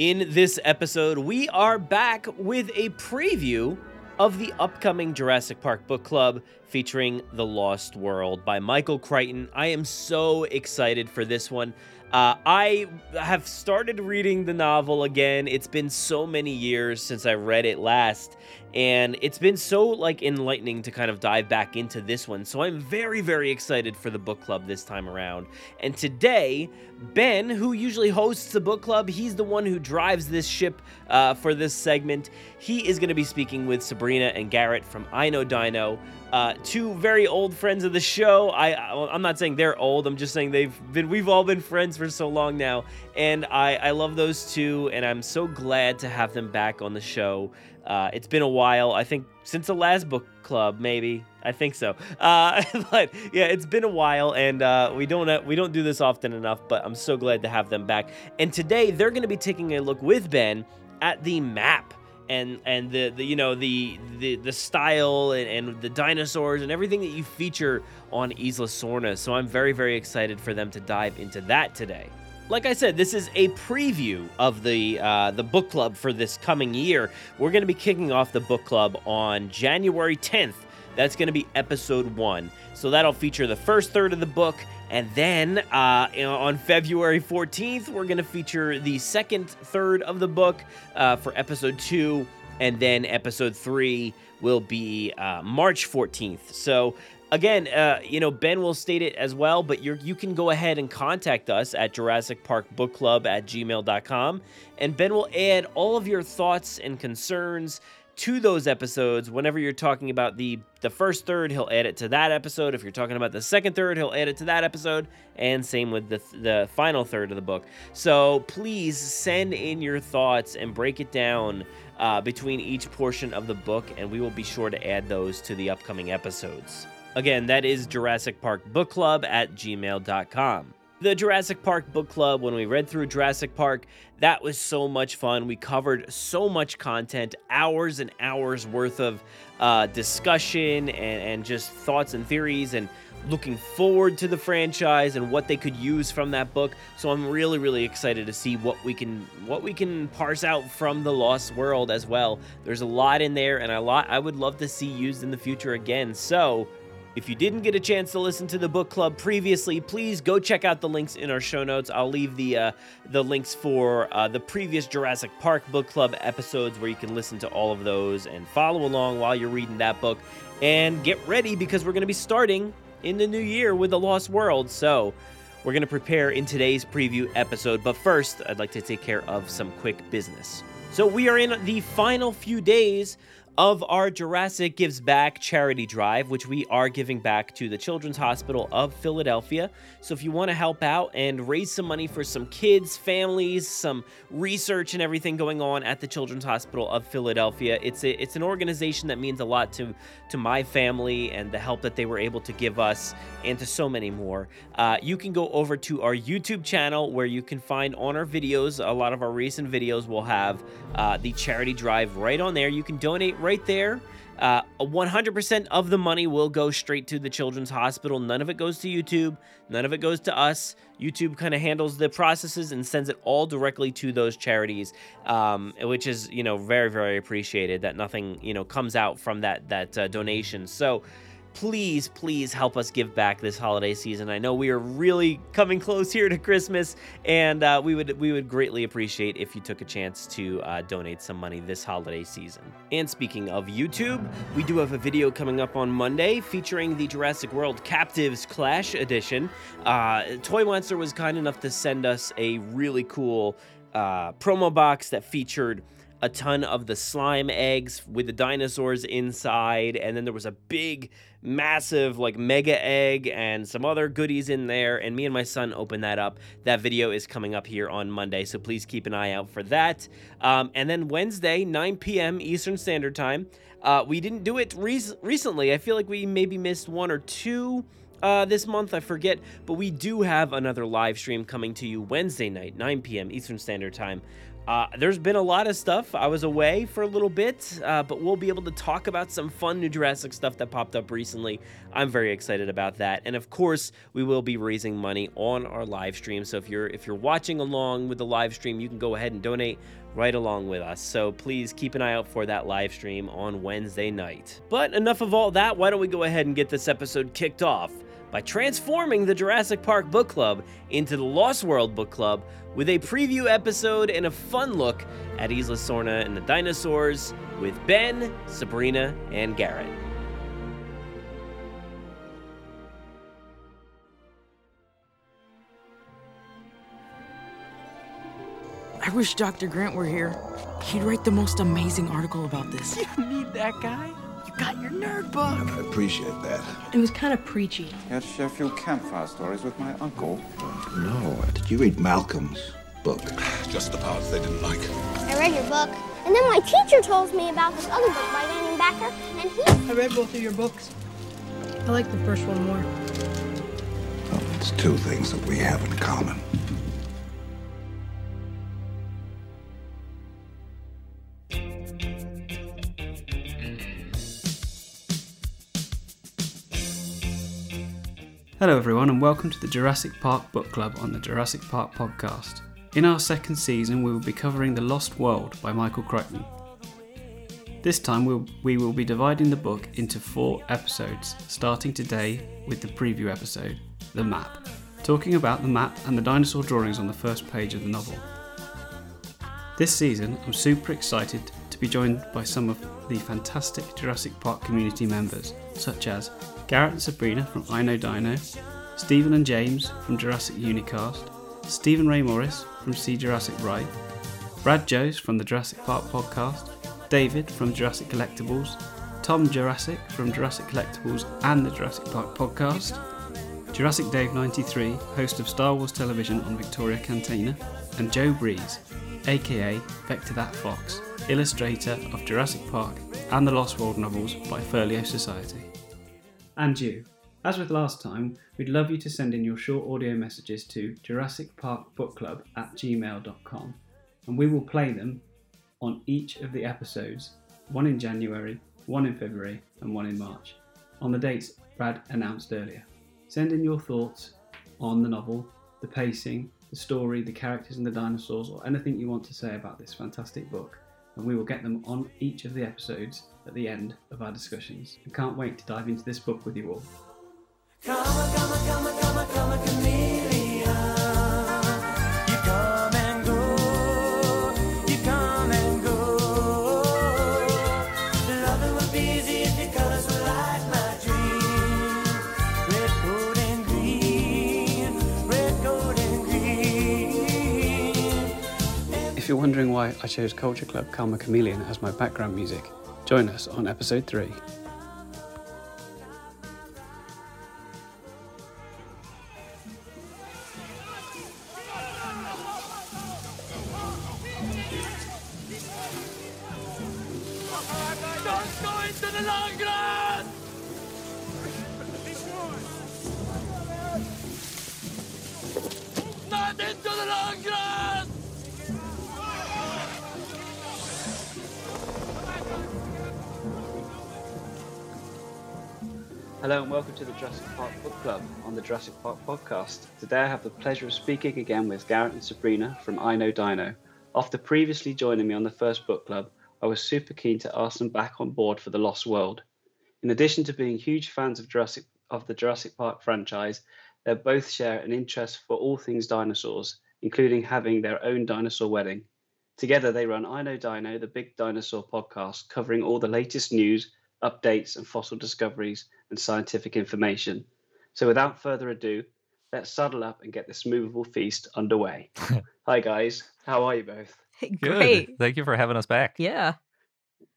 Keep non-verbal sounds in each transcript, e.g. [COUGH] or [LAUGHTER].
In this episode, we are back with a preview of the upcoming Jurassic Park book club featuring The Lost World by Michael Crichton. I am so excited for this one. Uh, I have started reading the novel again. It's been so many years since I read it last, and it's been so like enlightening to kind of dive back into this one. So I'm very, very excited for the book club this time around. And today, Ben, who usually hosts the book club, he's the one who drives this ship uh, for this segment. He is going to be speaking with Sabrina and Garrett from I Know Dino. Uh, two very old friends of the show. I I'm not saying they're old. I'm just saying they've been. We've all been friends for so long now, and I I love those two, and I'm so glad to have them back on the show. Uh, it's been a while. I think since the last book club, maybe. I think so. Uh, [LAUGHS] but yeah, it's been a while, and uh, we don't uh, we don't do this often enough. But I'm so glad to have them back. And today they're going to be taking a look with Ben at the map and and the, the you know the the the style and, and the dinosaurs and everything that you feature on Isla Sorna. So I'm very very excited for them to dive into that today. Like I said, this is a preview of the uh, the book club for this coming year. We're going to be kicking off the book club on January 10th. That's going to be episode one. So that'll feature the first third of the book and then uh, on February 14th, we're going to feature the second third of the book uh, for episode two. And then episode three will be uh, March 14th. So, again, uh, you know, Ben will state it as well, but you you can go ahead and contact us at Jurassic Park Book Club at gmail.com. And Ben will add all of your thoughts and concerns to those episodes. Whenever you're talking about the the first third he'll add it to that episode. If you're talking about the second third he'll add it to that episode and same with the the final third of the book. So please send in your thoughts and break it down uh, between each portion of the book and we will be sure to add those to the upcoming episodes again that is jurassic park book club at gmail.com the Jurassic Park book club, when we read through Jurassic Park, that was so much fun. We covered so much content, hours and hours worth of uh, discussion and, and just thoughts and theories, and looking forward to the franchise and what they could use from that book. So I'm really, really excited to see what we can what we can parse out from the Lost World as well. There's a lot in there, and a lot I would love to see used in the future again. So if you didn't get a chance to listen to the book club previously, please go check out the links in our show notes. I'll leave the uh, the links for uh, the previous Jurassic Park book club episodes where you can listen to all of those and follow along while you're reading that book. And get ready because we're going to be starting in the new year with the Lost World. So we're going to prepare in today's preview episode. But first, I'd like to take care of some quick business. So we are in the final few days of our Jurassic Gives Back charity drive, which we are giving back to the Children's Hospital of Philadelphia. So if you want to help out and raise some money for some kids, families, some research and everything going on at the Children's Hospital of Philadelphia, it's a, it's an organization that means a lot to to my family and the help that they were able to give us and to so many more. Uh, you can go over to our YouTube channel where you can find on our videos, a lot of our recent videos will have uh, the charity drive right on there. You can donate right there. Uh, 100% of the money will go straight to the Children's Hospital. None of it goes to YouTube. None of it goes to us. YouTube kind of handles the processes and sends it all directly to those charities, um, which is you know very very appreciated. That nothing you know comes out from that that uh, donation. So please, please help us give back this holiday season. I know we are really coming close here to Christmas, and uh, we would we would greatly appreciate if you took a chance to uh, donate some money this holiday season. And speaking of YouTube, we do have a video coming up on Monday featuring the Jurassic World Captivz Clash Edition. Uh, Toy Monster was kind enough to send us a really cool uh, promo box that featured a ton of the slime eggs with the dinosaurs inside and then there was a big massive like mega egg and some other goodies in there and me and my son opened that up that video is coming up here on monday so please keep an eye out for that um, and then wednesday 9 p.m eastern standard time uh, we didn't do it re- recently i feel like we maybe missed one or two uh, this month. I forget, but we do have another live stream coming to you Wednesday night, 9 p.m. Eastern Standard Time. Uh, there's been a lot of stuff. I was away for a little bit, uh, but we'll be able to talk about some fun new Jurassic stuff that popped up recently. I'm very excited about that, and of course, we will be raising money on our live stream. So if you're if you're watching along with the live stream, you can go ahead and donate right along with us. So please keep an eye out for that live stream on Wednesday night. But enough of all that. Why don't we go ahead and get this episode kicked off? By transforming the Jurassic Park Book Club into the Lost World Book Club with a preview episode and a fun look at Isla Sorna and the dinosaurs with Ben, Sabrina, and Garrett. I wish Dr. Grant were here. He'd write the most amazing article about this. [LAUGHS] You need that guy? You got your nerd book. I appreciate that. It was kind of preachy. You had Sheffield campfire stories with my uncle. No. Did you read Malcolm's book? [SIGHS] Just the parts they didn't like. I read your book, and then my teacher told me about this other book by Danny Backer, and he. I read both of your books. I like the first one more. Well, it's two things that we have in common. Hello, everyone, and welcome to the Jurassic Park Book Club on the Jurassic Park podcast. In our second season, we will be covering The Lost World by Michael Crichton. This time, we'll, we will be dividing the book into four episodes, starting today with the preview episode, The Map, talking about the map and the dinosaur drawings on the first page of the novel. This season, I'm super excited to be joined by some of the fantastic Jurassic Park community members, such as Garrett and Sabrina from I Know Dino, Stephen and James from Jurassic Unicast, Stephen Ray Morris from See Jurassic Right, Brad Jost from the Jurassic Park podcast, David from Jurassic Collectibles, Tom Jurassic from Jurassic Collectibles and the Jurassic Park podcast, Jurassic Dave 93, host of Star Wars Television on Victoria Cantina, and Joe Breeze, aka Vector That Fox, illustrator of Jurassic Park and the Lost World novels by Folio Society and you. As with last time, we'd love you to send in your short audio messages to Jurassic Park Book Club at gmail.com and we will play them on each of the episodes one in January, one in February, and one in March on the dates Brad announced earlier. Send in your thoughts on the novel, the pacing, the story, the characters, and the dinosaurs, or anything you want to say about this fantastic book, and we will get them on each of the episodes at the end of our discussions. I can't wait to dive into this book with you all. Come, come, come, you're wondering why I chose Culture Club Karma Chameleon as my background music, Join us on episode 3. Jurassic Park podcast. Today I have the pleasure of speaking again with Garrett and Sabrina from I Know Dino. After previously joining me on the first book club, I was super keen to ask them back on board for The Lost World. In addition to being huge fans of Jurassic of the Jurassic Park franchise, they both share an interest for all things dinosaurs, including having their own dinosaur wedding. Together, they run I Know Dino, the Big Dinosaur podcast, covering all the latest news, updates, and fossil discoveries and scientific information. So, without further ado, let's saddle up and get this movable feast underway. [LAUGHS] Hi, guys. How are you both? Good. Thank you for having us back. Yeah.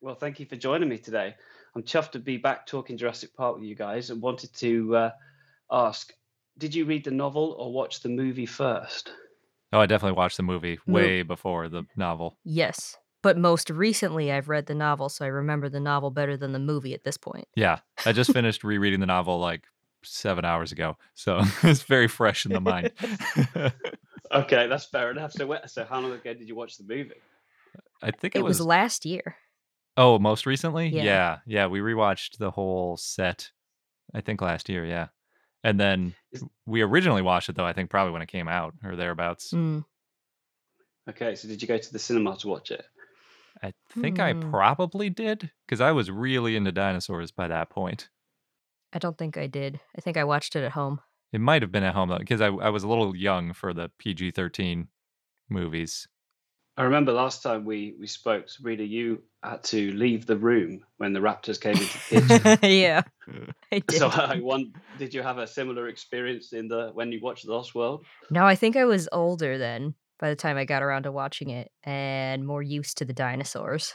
Well, thank you for joining me today. I'm chuffed to be back talking Jurassic Park with you guys and wanted to uh, ask Did you read the novel or watch the movie first? Oh, I definitely watched the movie way before the novel. Yes. But most recently, I've read the novel, so I remember the novel better than the movie at this point. Yeah. I just [LAUGHS] finished rereading the novel like seven hours ago. So [LAUGHS] it's very fresh in the mind. [LAUGHS] okay, that's fair enough. So, wh- so how long ago did you watch the movie? I think It, it, was, last year. Oh, most recently? Yeah. yeah. Yeah. We rewatched the whole set, I think last year. Yeah. And then we originally watched it, though, I think probably when it came out or thereabouts. Mm. Okay, so did you go to the cinema to watch it? I think I Hmm. probably did because I was really into dinosaurs by that point. I don't think I did. I think I watched it at home. It might have been at home, though, because I, I was a little young for the PG 13 movies. I remember last time we, we spoke, Sabrina, you had to leave the room when the raptors came into the kitchen. [LAUGHS] yeah. [LAUGHS] I did. so I want, did you have a similar experience in the when you watched The Lost World? No, I think I was older then by the time I got around to watching it and more used to the dinosaurs.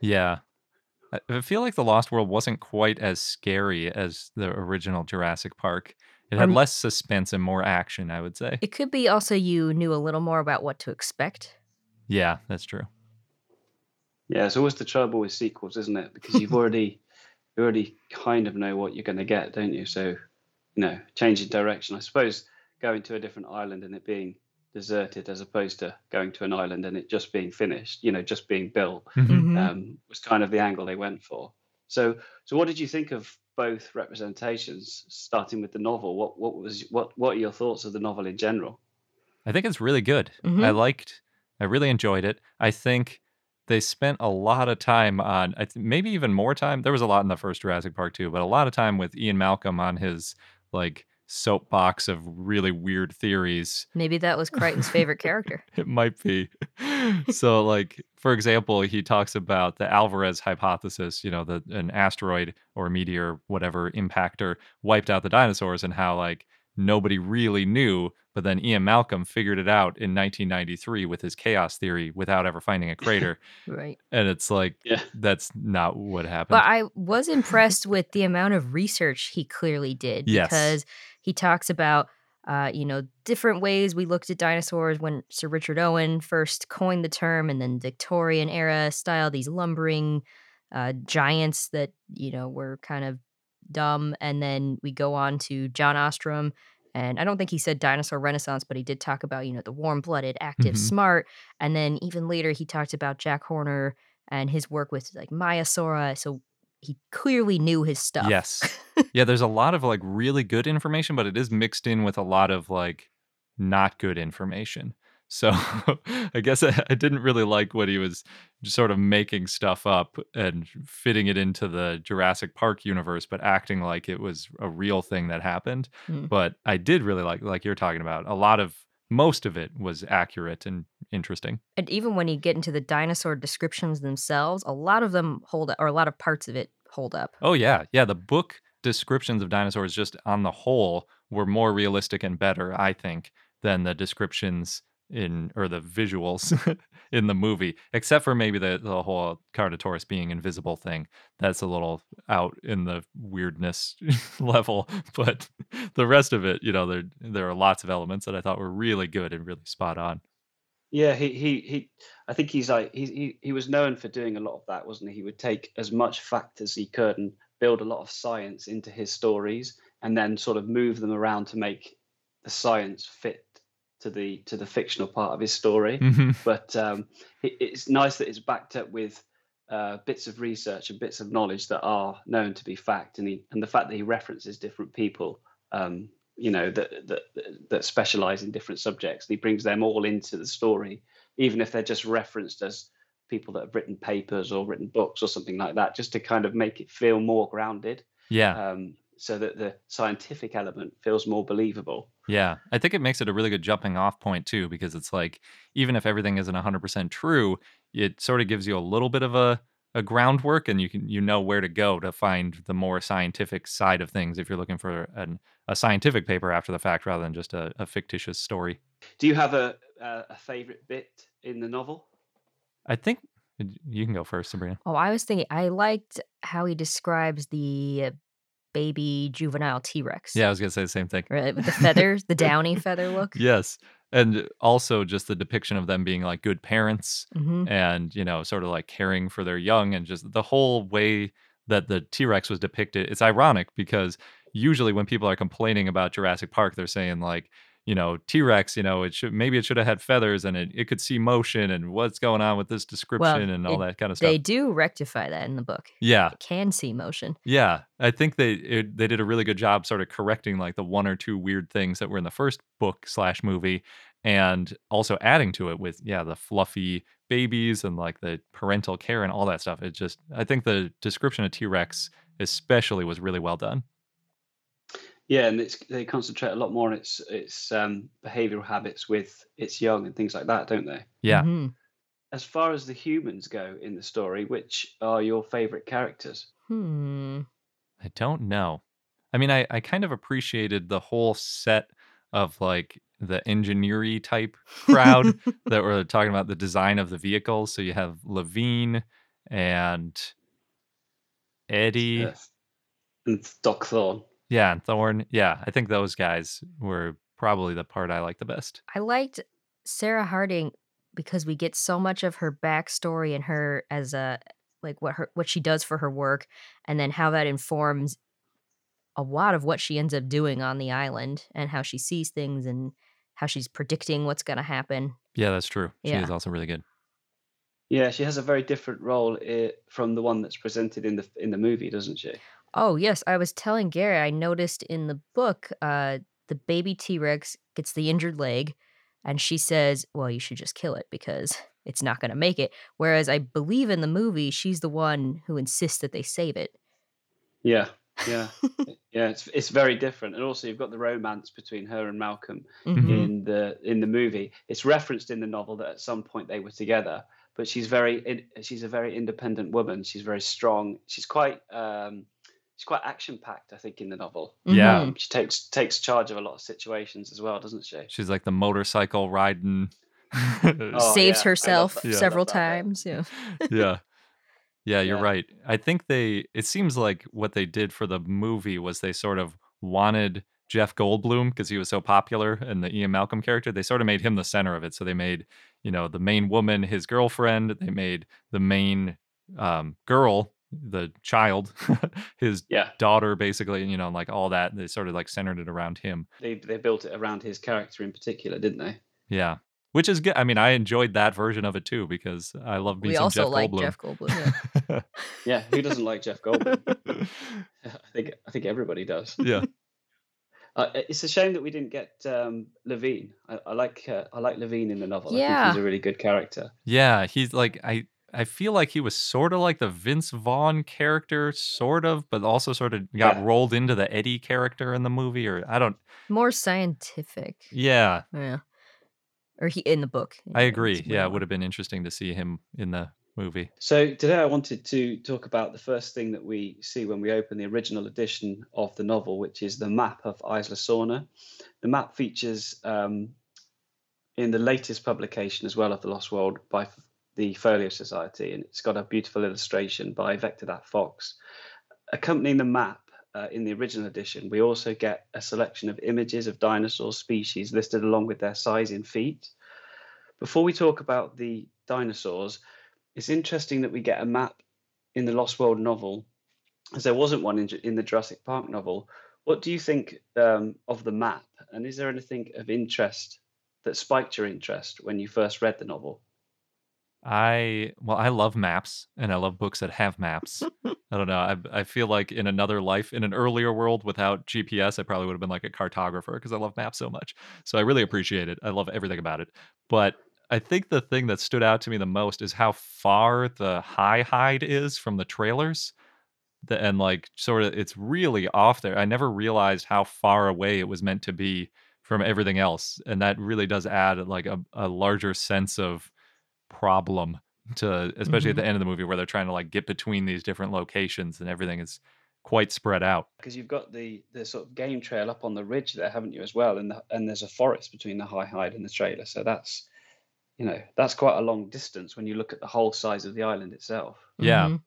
Yeah. I- I feel like The Lost World wasn't quite as scary as the original Jurassic Park. It had Um, less suspense and more action, I would say. It could be also you knew a little more about what to expect. Yeah, that's true. Yeah, it's always the trouble with sequels, isn't it? [LAUGHS] Because you've already you already kind of know what you're going to get, don't you? So, you know, changing direction. I suppose going to a different island and it being deserted as opposed to going to an island and it just being finished, you know, just being built, Mhm. um, was kind of the angle they went for. So, so what did you think of both representations? Starting with the novel, what what was what what are your thoughts of the novel in general? I think it's really good. I Mhm. liked, I really enjoyed it. I think they spent a lot of time on, I th- maybe even more time. There was a lot in the first Jurassic Park too, but a lot of time with Ian Malcolm on his like soapbox of really weird theories. Maybe that was Crichton's favorite character. [LAUGHS] It might be. [LAUGHS] so, like, for example, he talks about the Alvarez hypothesis, you know, that an asteroid or meteor, whatever impactor, wiped out the dinosaurs, and how, like, nobody really knew. But then Ian Malcolm figured it out in 1993 with his chaos theory without ever finding a crater. [LAUGHS] Right. and it's like, Yeah. that's not what happened. But I was impressed with the amount of research he clearly did Yes. because he talks about uh, you know different ways we looked at dinosaurs when Sir Richard Owen first coined the term, and then Victorian era style these lumbering uh, giants that you know were kind of dumb, and then we go on to John Ostrom. And I don't think he said dinosaur renaissance, but he did talk about, you know, the warm blooded, active, Mhm. smart. And then even later, he talked about Jack Horner and his work with like Maiasaura. So he clearly knew his stuff. Yes. [LAUGHS] yeah, there's a lot of like really good information, but it is mixed in with a lot of like not good information. So [LAUGHS] I guess I, I didn't really like what he was sort of making stuff up and fitting it into the Jurassic Park universe, but acting like it was a real thing that happened. Mm. But I did really like, like you're talking about, a lot of most of it was accurate and interesting. And even when you get into the dinosaur descriptions themselves, a lot of them hold or a lot of parts of it hold up. Oh yeah, yeah. The book descriptions of dinosaurs, just on the whole, were more realistic and better, I think, than the descriptions in or the visuals [LAUGHS] in the movie. Except for maybe the the whole Carnotaurus being invisible thing. That's a little out in the weirdness [LAUGHS] level, [LAUGHS] but the rest of it, you know, there there are lots of elements that I thought were really good and really spot on. Yeah, he he he. I think he's like he he he was known for doing a lot of that, wasn't he? He would take as much fact as he could and build a lot of science into his stories, and then sort of move them around to make the science fit to the to the fictional part of his story. Mhm. But um, it, it's nice that it's backed up with uh, bits of research and bits of knowledge that are known to be fact, and he and the fact that he references different people. Um, you know that that that specialize in different subjects. And he brings them all into the story, even if they're just referenced as people that have written papers or written books or something like that, just to kind of make it feel more grounded. Yeah. Um, so that the scientific element feels more believable. Yeah, I think it makes it a really good jumping off point too, because it's like even if everything isn't 100% true, it sort of gives you a little bit of a, a groundwork, and you can you know where to go to find the more scientific side of things if you're looking for an, a scientific paper after the fact rather than just a, a fictitious story. Do you have a a, a favorite bit in the novel? I think you can go first, Sabrina. Oh, I was thinking I liked how he describes the baby juvenile T Rex. Yeah, I was gonna say the same thing. Right, with the feathers, the [LAUGHS] downy feather look. Yes, and also just the depiction of them being like good parents Mhm. and you know sort of like caring for their young and just the whole way that the T-Rex was depicted it's ironic because usually when people are complaining about Jurassic Park they're saying like you know T-Rex you know it should maybe it should have had feathers and it, it could see motion and what's going on with this description and all it- that kind of stuff They do rectify that in the book. Yeah. It can see motion. yeah, I think they it, they did a really good job sort of correcting like the one or two weird things that were in the first book slash movie, and also adding to it with yeah the fluffy babies and like the parental care and all that stuff. It just I think the description of T Rex especially was really well done. Yeah, and it's they concentrate a lot more on its its um, behavioral habits with its young and things like that, don't they? Yeah. Mhm. As far as the humans go in the story, which are your favorite characters? Hmm. I don't know. I mean, I, I kind of appreciated the whole set of like the engineering type crowd [LAUGHS] that were talking about the design of the vehicles. So you have Levine and Eddie. Yes. And Doc Thorne. Yeah, and Thorne. Yeah, I think those guys were probably the part I liked the best. I liked Sarah Harding because we get so much of her backstory and her as a like what her what she does for her work and then how that informs a lot of what she ends up doing on the island and how she sees things and how she's predicting what's going to happen. Yeah, that's true. She Yeah. is also really good. Yeah, she has a very different role eh, from the one that's presented in the in the movie, doesn't she? Oh, yes, I was telling Garrett I noticed in the book uh the baby T-Rex gets the injured leg and she says, "Well, you should just kill it because [LAUGHS] it's not going to make it." Whereas I believe in the movie she's the one who insists that they save it. Yeah, yeah, [LAUGHS] yeah. It's it's very different, and also you've got the romance between her and Malcolm Mhm. in the in the movie. It's referenced in the novel that at some point they were together, but she's very she's a very independent woman. She's very strong. She's quite um, she's quite action packed, I think, in the novel. Yeah. Um, she takes takes charge of a lot of situations as well, doesn't she? She's like the motorcycle riding. Oh, [LAUGHS] Saves yeah, herself that. I love several times. Yeah. [LAUGHS] yeah. Yeah, you're Yeah. right. I think they it seems like what they did for the movie was they sort of wanted Jeff Goldblum because he was so popular and the Ian Malcolm character, they sort of made him the center of it. So they made, you know, the main woman his girlfriend, they made the main um girl, the child, [LAUGHS] his Yeah. daughter basically, you know, like all that. They sort of like centered it around him. They they built it around his character in particular, didn't they? Yeah. Which is good. I mean, I enjoyed that version of it too because I love me We some also Jeff like Goldblum. Jeff Goldblum. Yeah. [LAUGHS] Yeah, who doesn't like Jeff Goldblum? [LAUGHS] I think I think everybody does. yeah. Uh, it's a shame that we didn't get um, Levine. I, I like uh, I like Levine in the novel. I Yeah. think he's a really good character. Yeah, he's like I I feel like he was sort of like the Vince Vaughn character, sort of, but also sort of got Yeah. rolled into the Eddie character in the movie, or I don't. More scientific. Yeah, Yeah. Or he in the book. I agree. Yeah, it would have been interesting to see him in the movie. So today I wanted to talk about the first thing that we see when we open the original edition of the novel, which is the map of Isla Sorna. The map features um, in the latest publication as well of the Lost World by the Folio Society, and it's got a beautiful illustration by Vector That Fox. Accompanying the map uh, in the original edition, we also get a selection of images of dinosaur species listed along with their size in feet. Before we talk about the dinosaurs, it's interesting that we get a map in the Lost World novel, as there wasn't one in, in the Jurassic Park novel. What do you think um, of the map? And is there anything of interest that spiked your interest when you first read the novel? I well, I love maps and I love books that have maps. [LAUGHS] I don't know. I I feel like in another life, in an earlier world without GPS, I probably would have been like a cartographer because I love maps so much. So I really appreciate it. I love everything about it. But I think the thing that stood out to me the most is how far the high hide is from the trailers. The, and like sort of it's really off there. I never realized how far away it was meant to be from everything else. And that really does add like a, a larger sense of problem to especially at Mhm. the end of the movie where they're trying to like get between these different locations and everything is quite spread out. because you've got the the sort of game trail up on the ridge there, haven't you, as well? And the, and there's a forest between the high hide and the trailer, so that's you know that's quite a long distance when you look at the whole size of the island itself. Yeah. Mhm.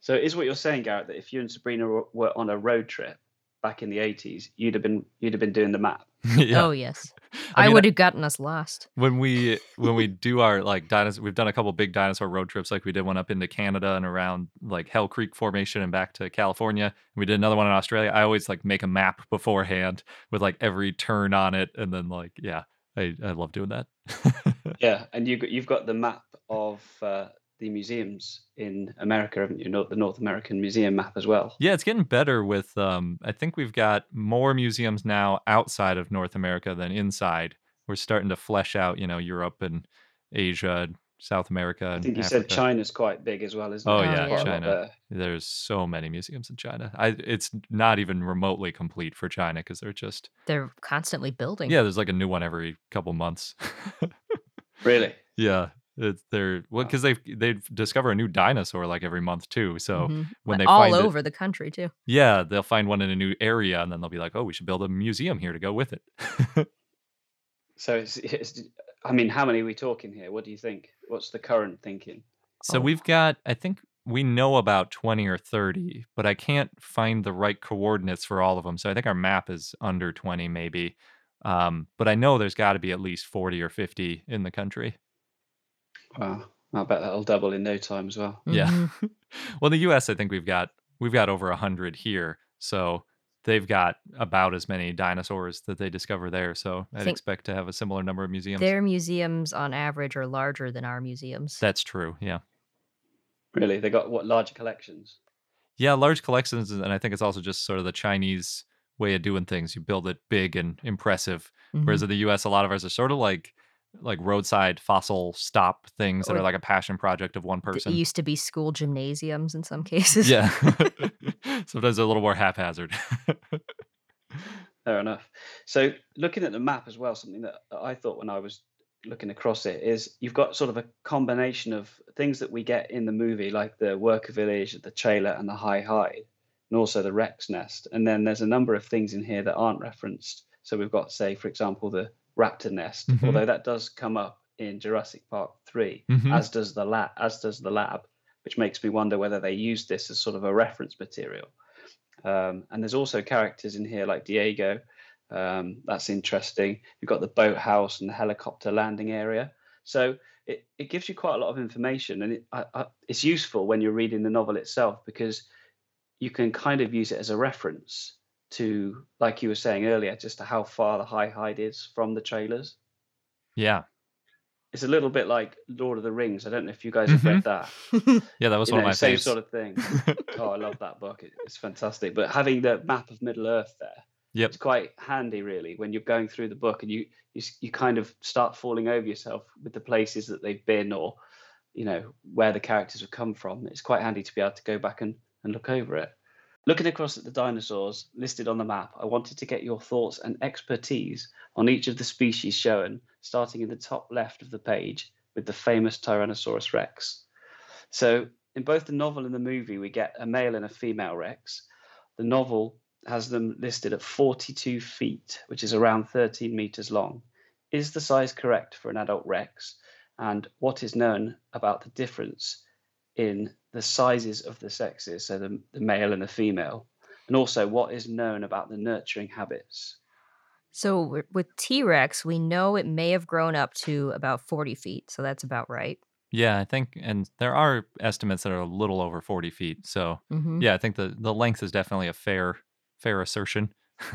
So is what you're saying, Garrett, that if you and Sabrina were, were on a road trip back in the 80s, you'd have been you'd have been doing the map. [LAUGHS] yeah. Oh yes, I I, mean, would have gotten us lost. when we when we [LAUGHS] do our like dinosaur we've done a couple big dinosaur road trips like we did one up into canada and around like hell creek formation and back to california. We did another one in australia. I always like make a map beforehand with like every turn on it and then like yeah i, I love doing that. [LAUGHS] Yeah, and you got, you've got the map of uh, the museums in America, haven't you? Not the North American Museum map as well. yeah it's getting better with um i think we've got more museums now outside of north america than inside we're starting to flesh out you know europe and asia and south america I think you said China's quite big as well, isn't Oh it? Oh, yeah, yeah. Quite China. There's so many museums in China. I it's not even remotely complete for China because they're just They're constantly building. yeah. There's like a new one every couple months. [LAUGHS] Really? yeah, it's they're well because they they discover a new dinosaur like every month too. So Mhm. when they all find it- over the country too. yeah, they'll find one in a new area and then they'll be like, oh, we should build a museum here to go with it. [LAUGHS] So it's, it's I mean, how many are we talking here? What do you think? What's the current thinking? So Oh. we've got, I think we know about 20 or 30, but I can't find the right coordinates for all of them. So I think our map is under 20, maybe. Um, but I know there's got to be at least 40 or 50 in the country. Wow, I bet that'll double in no time as well. Yeah. Mm-hmm. [LAUGHS] well, the US, I think we've got we've got over 100 here. So they've got about as many dinosaurs that they discover there. So I'd Think- expect to have a similar number of museums. Their museums on average are larger than our museums. That's true. Yeah. Really, they got what larger collections? Yeah, large collections, and I think it's also just sort of the Chinese way of doing things. You build it big and impressive. Whereas mm-hmm. in the U.S., a lot of ours are sort of like like roadside fossil stop things that Or are like a passion project of one D- It person. used to be school gymnasiums in some cases. Yeah, [LAUGHS] [LAUGHS] sometimes they're a little more haphazard. [LAUGHS] Fair enough. So looking at the map as well, something that I thought when I was looking across it is you've got sort of a combination of things that we get in the movie, like the worker village, the trailer, and the high hide, and also the Rex nest. And then there's a number of things in here that aren't referenced. So we've got, say, for example, the raptor nest, Mhm. although that does come up in Jurassic Park 3, Mhm. as does the lab, as does the lab, which makes me wonder whether they used this as sort of a reference material. Um, and there's also characters in here like Diego. Um, that's interesting. You've got the boathouse and the helicopter landing area. So it, it gives you quite a lot of information, and it, I, I, it's useful when you're reading the novel itself because you can kind of use it as a reference to, like you were saying earlier, just to how far the high hide is from the trailers. yeah, It's a little bit like Lord of the Rings. I don't know if you guys have read mm-hmm. that. [LAUGHS] yeah, that was You one know, of my same faves. sort of thing. [LAUGHS] oh, I love that book. It's fantastic. But having the map of Middle Earth there, Yep. it's quite handy, really, when you're going through the book and you, you you kind of start falling over yourself with the places that they've been or, you know, where the characters have come from. It's quite handy to be able to go back and, and look over it. Looking across at the dinosaurs listed on the map, I wanted to get your thoughts and expertise on each of the species shown, starting in the top left of the page with the famous Tyrannosaurus rex. So, in both the novel and the movie, we get a male and a female rex. The novel has them listed at 42 feet, which is around 13 meters long. Is the size correct for an adult rex? And what is known about the difference in the sizes of the sexes, so the, the male and the female? And also, what is known about the nurturing habits? So with T Rex, we know it may have grown up to about 40 feet. So that's about right. Yeah, I think, and there are estimates that are a little over 40 feet. So Mhm. yeah, I think the the length is definitely a fair fair assertion. [LAUGHS]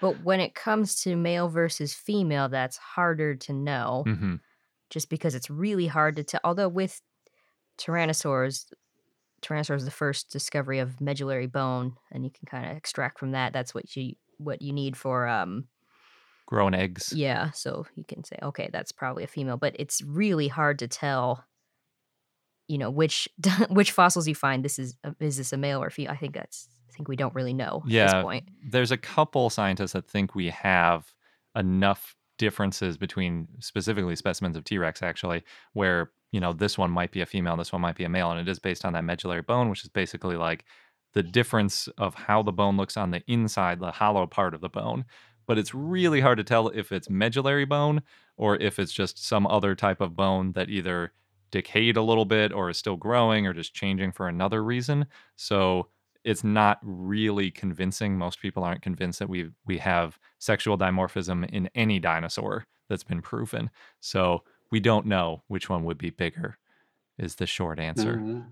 But when it comes to male versus female, that's harder to know hmm just because it's really hard to tell. Although with Tyrannosaurs, Tyrannosaurs is the first discovery of medullary bone, and you can kind of extract from that. That's what you what you need for um growing eggs. Yeah, so you can say, okay, that's probably a female, but it's really hard to tell. You know which [LAUGHS] which fossils you find. This is a, is this a male or female? I think that's I think we don't really know at Yeah, this point. there's a couple scientists that think we have enough differences between specifically specimens of T Rex, actually, where, you know, this one might be a female, this one might be a male. And it is based on that medullary bone, which is basically like the difference of how the bone looks on the inside, the hollow part of the bone. But it's really hard to tell if it's medullary bone or if it's just some other type of bone that either decayed a little bit or is still growing or just changing for another reason. So it's not really convincing. Most people aren't convinced that we we have sexual dimorphism in any dinosaur that's been proven. So we don't know which one would be bigger. Is the short answer. No.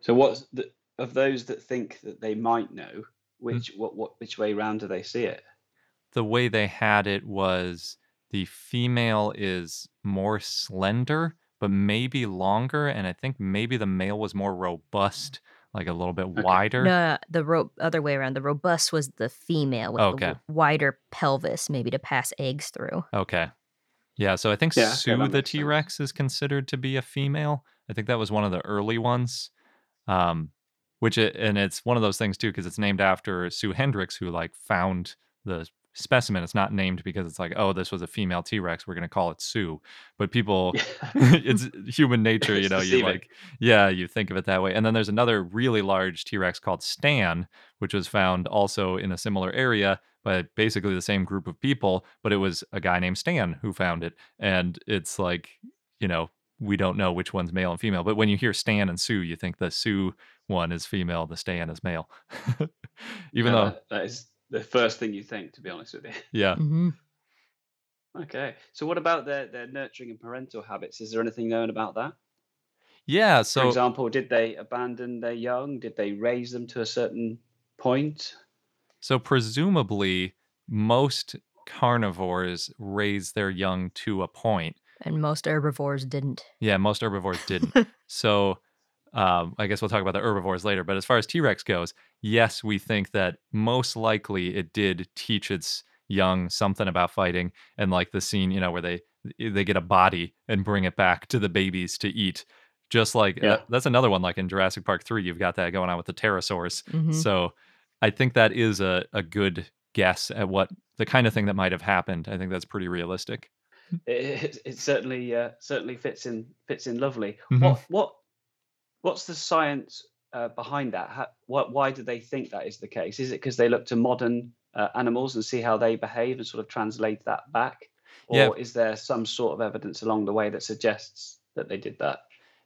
So what's the, of those that think that they might know? Hmm. Which what what which way round do they see it? The way they had it was the female is more slender, but maybe longer, and I think maybe the male was more robust, like a little bit wider. No, no, the ro- other way around. The robust was the female with Okay. w- wider pelvis, maybe to pass eggs through. Okay. Yeah, so I think Yeah, Sue that the T Rex is considered to be a female. I think that was one of the early ones. Um, which it, and it's one of those things too because it's named after Sue Hendricks who like found the specimen. It's not named because it's like, oh, this was a female T Rex. We're gonna call it Sue. But people, [LAUGHS] it's human [LAUGHS] nature, you know. You like, yeah, you think of it that way. And then there's another really large T Rex called Stan, which was found also in a similar area by basically the same group of people, but it was a guy named Stan who found it. And it's like, you know, we don't know which one's male and female. But when you hear Stan and Sue, you think the Sue one is female, the Stan is male. [LAUGHS] Even Yeah, though, that is the first thing you think, to be honest with you. [LAUGHS] yeah. Mm-hmm. Okay. So what about their their nurturing and parental habits? Is there anything known about that? Yeah. So, for example, did they abandon their young? Did they raise them to a certain point? so presumably most carnivores raise their young to a point. And most herbivores didn't. Yeah, most herbivores didn't. [LAUGHS] so um, I guess we'll talk about the herbivores later. But as far as T Rex goes, yes, we think that most likely it did teach its young something about fighting, and like the scene, you know, where they they get a body and bring it back to the babies to eat. Just like Yeah. uh, that's another one, like in Jurassic Park three, you've got that going on with the pterosaurs. Mhm. So I think that is a, a good guess at what the kind of thing that might have happened. I think that's pretty realistic. It, it, it certainly uh, certainly fits in fits in lovely. Mhm. What what what's the science uh, behind that? How, what why do they think that is the case? Is it because they look to modern uh, animals and see how they behave and sort of translate that back, or Yeah. is there some sort of evidence along the way that suggests that they did that?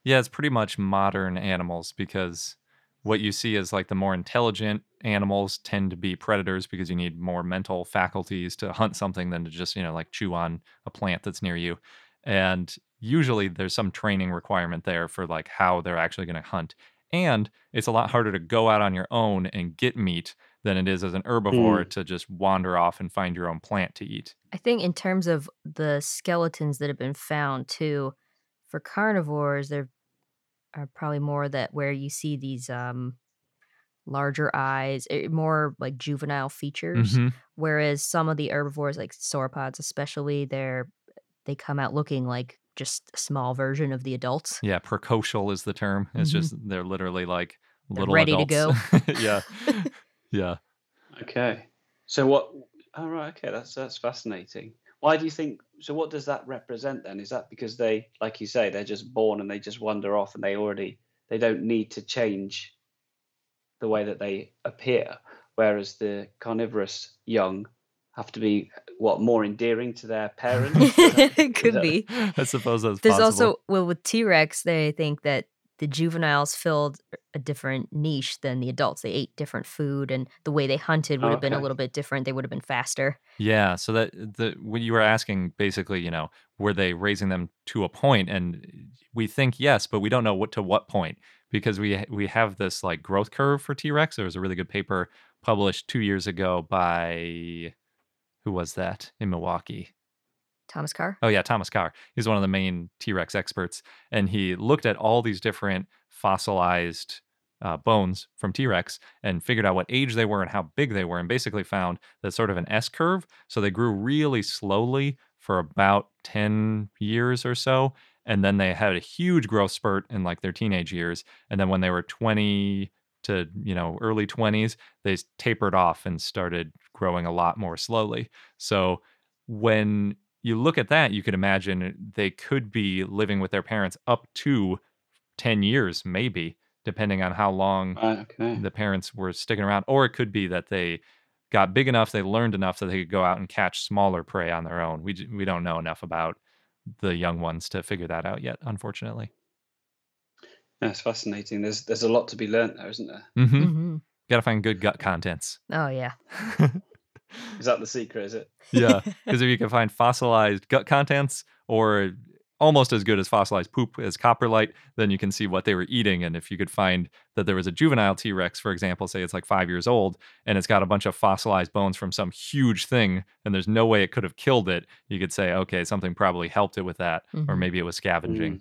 Yeah, it's pretty much modern animals because what you see is like the more intelligent animals tend to be predators because you need more mental faculties to hunt something than to just, you know, like chew on a plant that's near you. And usually there's some training requirement there for like how they're actually going to hunt. And it's a lot harder to go out on your own and get meat than it is as an herbivore to just wander off and find your own plant to eat. I think in terms of the skeletons that have been found too, for carnivores, there are probably more that where you see these um larger eyes, eh, more like juvenile features. Mhm. Whereas some of the herbivores, like sauropods especially, they're they come out looking like just a small version of the adults. Yeah, precocial is the term. It's Mhm. just they're literally like They're little ready to go. [LAUGHS] yeah. [LAUGHS] Yeah. Okay. So what? Oh right. Okay, that's that's fascinating. Why do you think? So what does that represent then? Is that because they, like you say, they're just born and they just wander off and they already they don't need to change the way that they appear, whereas the carnivorous young have to be what more endearing to their parents? [LAUGHS] it could that- be. [LAUGHS] I suppose that's There's possible. also well with T Rex, they think that the juveniles filled a different niche than the adults. They ate different food, and the way they hunted would have been a little bit different. They would have been faster. Yeah, so that the what you were asking basically, you know, were they raising them to a point? point and we think yes, but we don't know what to what point because we we have this like growth curve for T-Rex. There was a really good paper published 2 years ago by who was that in Milwaukee? Thomas Carr. Oh yeah, Thomas Carr. He's one of the main T-Rex experts and he looked at all these different fossilized uh, bones from T Rex and figured out what age they were and how big they were, and basically found that sort of an S curve. So they grew really slowly for about 10 years or so. And then they had a huge growth spurt in like their teenage years. And then when they were 20 to, you know, early 20s, they tapered off and started growing a lot more slowly. So when you look at that, you could imagine they could be living with their parents up to 10 years, maybe, depending on how long Right, okay. the parents were sticking around. Or it could be that they got big enough, they learned enough that they could go out and catch smaller prey on their own. We, we don't know enough about the young ones to figure that out yet, unfortunately. That's fascinating. There's there's a lot to be learned there, isn't there? Mm-hmm. Mm-hmm. Got to find good gut contents. Oh yeah. [LAUGHS] Is that the secret? Is it? Yeah, [LAUGHS] because if you can find fossilized gut contents or almost as good as fossilized poop as coprolite, then you can see what they were eating. And if you could find that there was a juvenile T Rex, for example, say it's like five years old, and it's got a bunch of fossilized bones from some huge thing, and there's no way it could have killed it, you could say, okay, something probably helped it with that, or Mhm. maybe it was scavenging. Mm.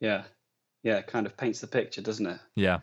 Yeah, yeah. It kind of paints the picture, doesn't it? Yeah.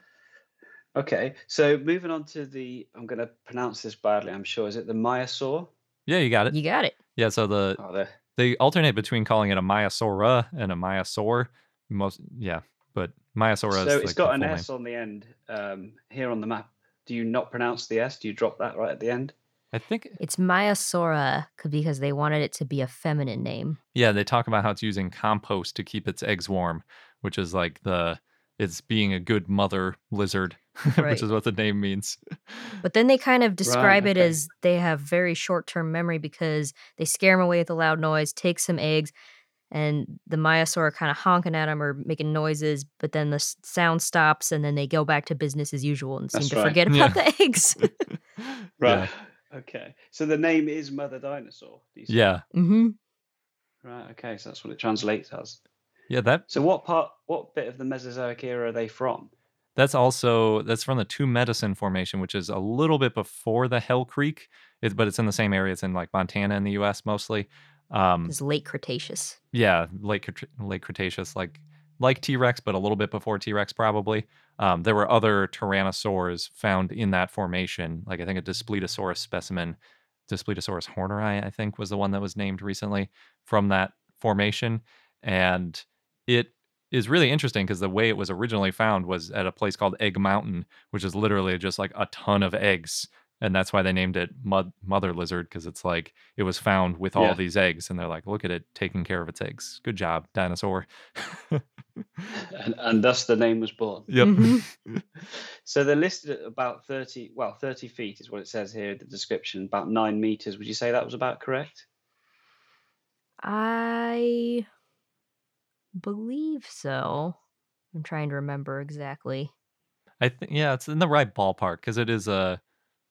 Okay, so moving on to the, I'm going to pronounce this badly. I'm sure. Is it the Maiasaur? Yeah, you got it. You got it. Yeah, so the Oh, there. they alternate between calling it a Maiasaura and a Maiasaur. Most yeah, but Maiasaura So is it's like got an full S on the end um, here on the map. Do you not pronounce the S? Do you drop that right at the end? I think It's Maiasaura c- because they wanted it to be a feminine name. Yeah, they talk about how it's using compost to keep its eggs warm, which is like the it's being a good mother lizard, [LAUGHS] Right. which is what the name means. But then they kind of describe it okay. as they have very short term memory because they scare them away with a loud noise, take some eggs, and the Maiasaur are kind of honking at them or making noises, but then the sound stops and then they go back to business as usual and seem That's to right. forget about the [LAUGHS] eggs. [LAUGHS] Right. Okay. So the name is Mother Dinosaur. do you say? Yeah. hmm Right. Okay. So that's what it translates as. Yeah, that So what part, what bit of the Mesozoic era are they from? that's also that's from the Two Medicine Formation, which is a little bit before the Hell Creek, it, but it's in the same area. It's in like Montana in the U.S. mostly. Um, It's late Cretaceous. yeah, late late Cretaceous, like like T Rex, but a little bit before T Rex probably. Um, there were other tyrannosaurs found in that formation, like I think a Daspletosaurus specimen, Daspletosaurus horneri, I think was the one that was named recently from that formation, and it is really interesting because the way it was originally found was at a place called Egg Mountain, which is literally just like a ton of eggs. And that's why they named it mud, mother lizard because it's like it was found with all Yeah. these eggs, and they're like, look at it taking care of its eggs. Good job, dinosaur. [LAUGHS] And, and thus the name was born. Yep. Mhm. [LAUGHS] So they're listed at about 30, well, 30 feet is what it says here in the description, about nine meters. Would you say that was about correct? I believe so. I'm trying to remember exactly. I think yeah, it's in the right ballpark because it is a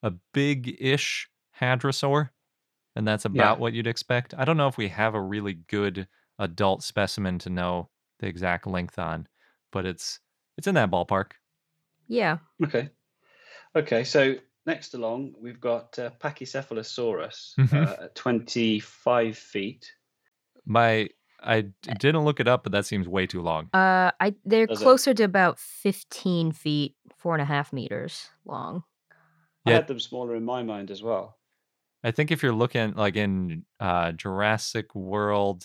a big-ish hadrosaur, and that's about what you'd expect. I don't know if we have a really good adult specimen to know the exact length on, but it's it's in that ballpark. Yeah. Okay. Okay. So next along, we've got uh, Pachycephalosaurus Mhm. uh, at 25 feet. My I d- didn't look it up, but that seems way too long. Uh, I they're Does it? closer to about 15 feet, four and a half meters long. I Yeah. had them smaller in my mind as well. I think if you're looking like in uh, Jurassic World,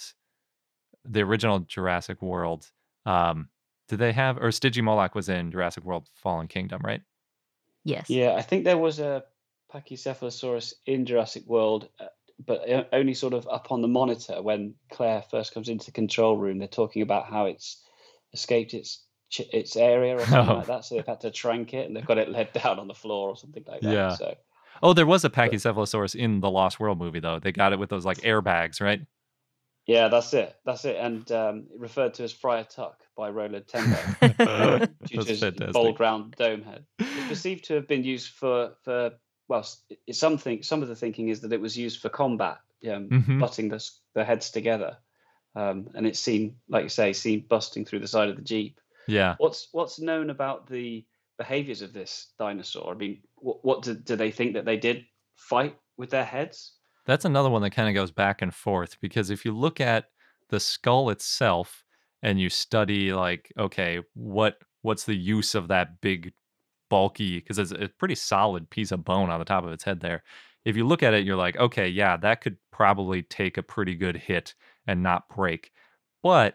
the original Jurassic World, um, did they have or Stygimoloch was in Jurassic World: Fallen Kingdom, right? Yes. Yeah, I think there was a Pachycephalosaurus in Jurassic World, uh, but only sort of up on the monitor when Claire first comes into the control room. They're talking about how it's escaped its its area or something Oh. [LAUGHS] like that, so they've had to trank it and they've got it led [LAUGHS] down on the floor or something like that. Yeah. So Oh, there was a Pachycephalosaurus in the Lost World movie though. They got it with those like airbags, right? yeah, that's it. That's it. And um, referred to as Friar Tuck by Roland Tembo. due to his bold round dome head. It's perceived to have been used for for well, it's something. Some of the thinking is that it was used for combat, um, Mhm. butting the the heads together, um, and it's seen, like you say, seen busting through the side of the jeep. Yeah. What's what's known about the behaviors of this dinosaur? I mean, what, what do, do they think that they did fight with their heads? That's another one that kind of goes back and forth because if you look at the skull itself and you study like okay, what what's the use of that big bulky because it's a pretty solid piece of bone on the top of its head there. If you look at it, you're like, okay, yeah, that could probably take a pretty good hit and not break. But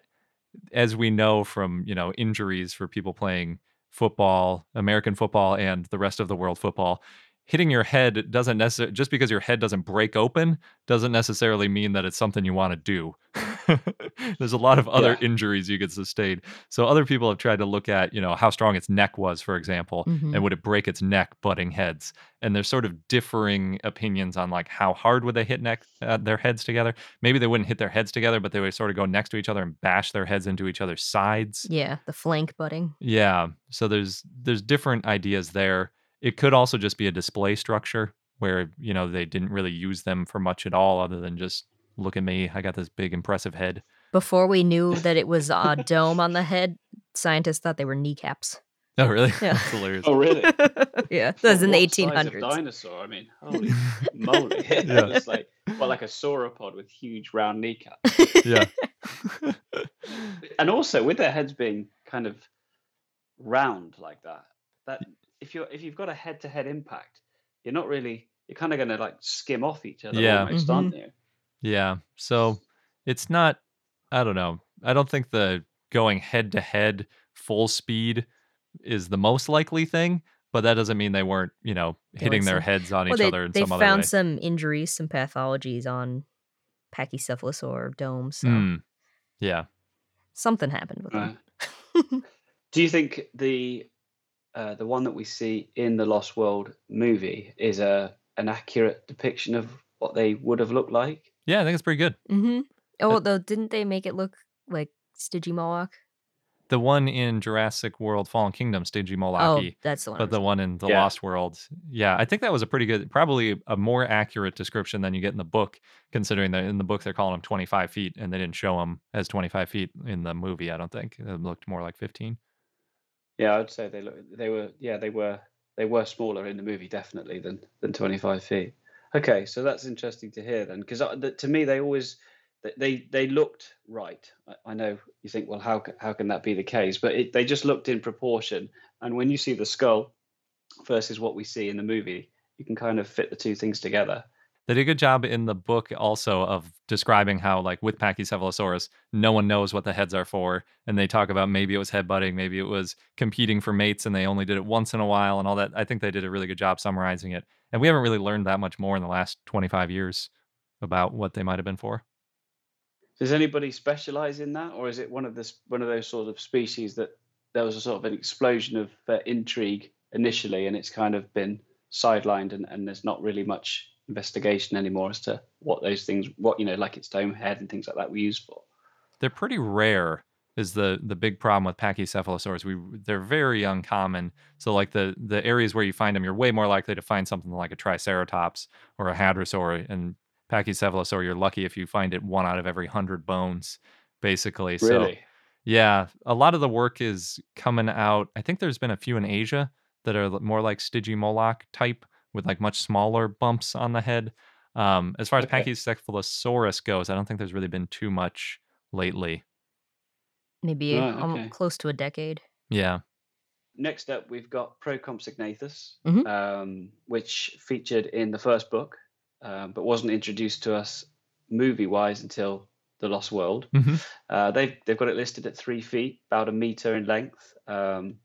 as we know from, you know, injuries for people playing football, American football and the rest of the world football, hitting your head doesn't necessarily just because your head doesn't break open doesn't necessarily mean that it's something you want to do. [LAUGHS] [LAUGHS] There's a lot of other Yeah. injuries you could sustain. So other people have tried to look at, you know, how strong its neck was, for example, Mhm. and would it break its neck butting heads? And there's sort of differing opinions on like how hard would they hit neck uh, their heads together? Maybe they wouldn't hit their heads together, but they would sort of go next to each other and bash their heads into each other's sides. Yeah, the flank butting. Yeah. So there's there's different ideas there. It could also just be a display structure where, you know, they didn't really use them for much at all other than just look at me, I got this big impressive head. Before we knew that it was a [LAUGHS] dome on the head, scientists thought they were kneecaps. Oh, really? Yeah. That's hilarious. Oh, really? [LAUGHS] yeah, that was in the What size of 1800s. dinosaur. I mean, holy [LAUGHS] moly! Yeah. It's like well, like a sauropod with huge round kneecaps. yeah. and also with their heads being kind of round like that, that if you're if you've got a head-to-head impact, you're not really you're kind of going to like skim off each other Yeah. almost, aren't mm-hmm. you? Yeah. So it's not I don't know. I don't think the going head to head full speed is the most likely thing, but that doesn't mean they weren't, you know, hitting Doing their some- heads on Well, each they, other in they some other found some injuries, some pathologies on pachycephalosaur domes. So Mm. Yeah. something happened with Right. them. [LAUGHS] Do you think the uh, the one that we see in the Lost World movie is a an accurate depiction of what they would have looked like? Yeah, I think it's pretty good. Mm-hmm. Oh, though, didn't they make it look like Stygimoloch? The one in Jurassic World Fallen Kingdom, Stingy Oh, that's the one. But the one in the Yeah. Lost World, yeah, I think that was a pretty good, probably a more accurate description than you get in the book, considering that in the book they're calling him 25 feet, and they didn't show him as 25 feet in the movie. I don't think it looked more like 15. Yeah, I'd say they look they were yeah they were they were smaller in the movie definitely than than 25 feet. Okay, so that's interesting to hear then, because uh, to me they always they- they they looked right. I, I know you think, well, how how can that be the case? But it, they just looked in proportion. And when you see the skull versus what we see in the movie, you can kind of fit the two things together. They did a good job in the book also of describing how, like, with Pachycephalosaurus, no one knows what the heads are for. And they talk about maybe it was headbutting, maybe it was competing for mates, and they only did it once in a while and all that. I think they did a really good job summarizing it. And we haven't really learned that much more in the last 25 years about what they might have been for. Does anybody specialize in that, or is it one of this one of those sort of species that there was a sort of an explosion of uh, intrigue initially, and it's kind of been sidelined, and, and there's not really much investigation anymore as to what those things, what you know, like its dome head and things like that, were used for. They're pretty rare. Is the the big problem with Pachycephalosaurs? We they're very uncommon. So like the the areas where you find them, you're way more likely to find something like a Triceratops or a Hadrosaur. And Pachycephalosaur, you're lucky if you find it one out of every hundred bones, basically. So Really? yeah, a lot of the work is coming out. I think there's been a few in Asia that are more like Stygimoloch type with like much smaller bumps on the head. Um, as far as Okay. Pachycephalosaurus goes, I don't think there's really been too much lately. Maybe Right, um, okay. close to a decade. Yeah. Next up, we've got Procompsognathus, Mhm. um, which featured in the first book, um, but wasn't introduced to us movie-wise until The Lost World. Mhm. Uh, they've they've got it listed at three feet, about a meter in length. Um,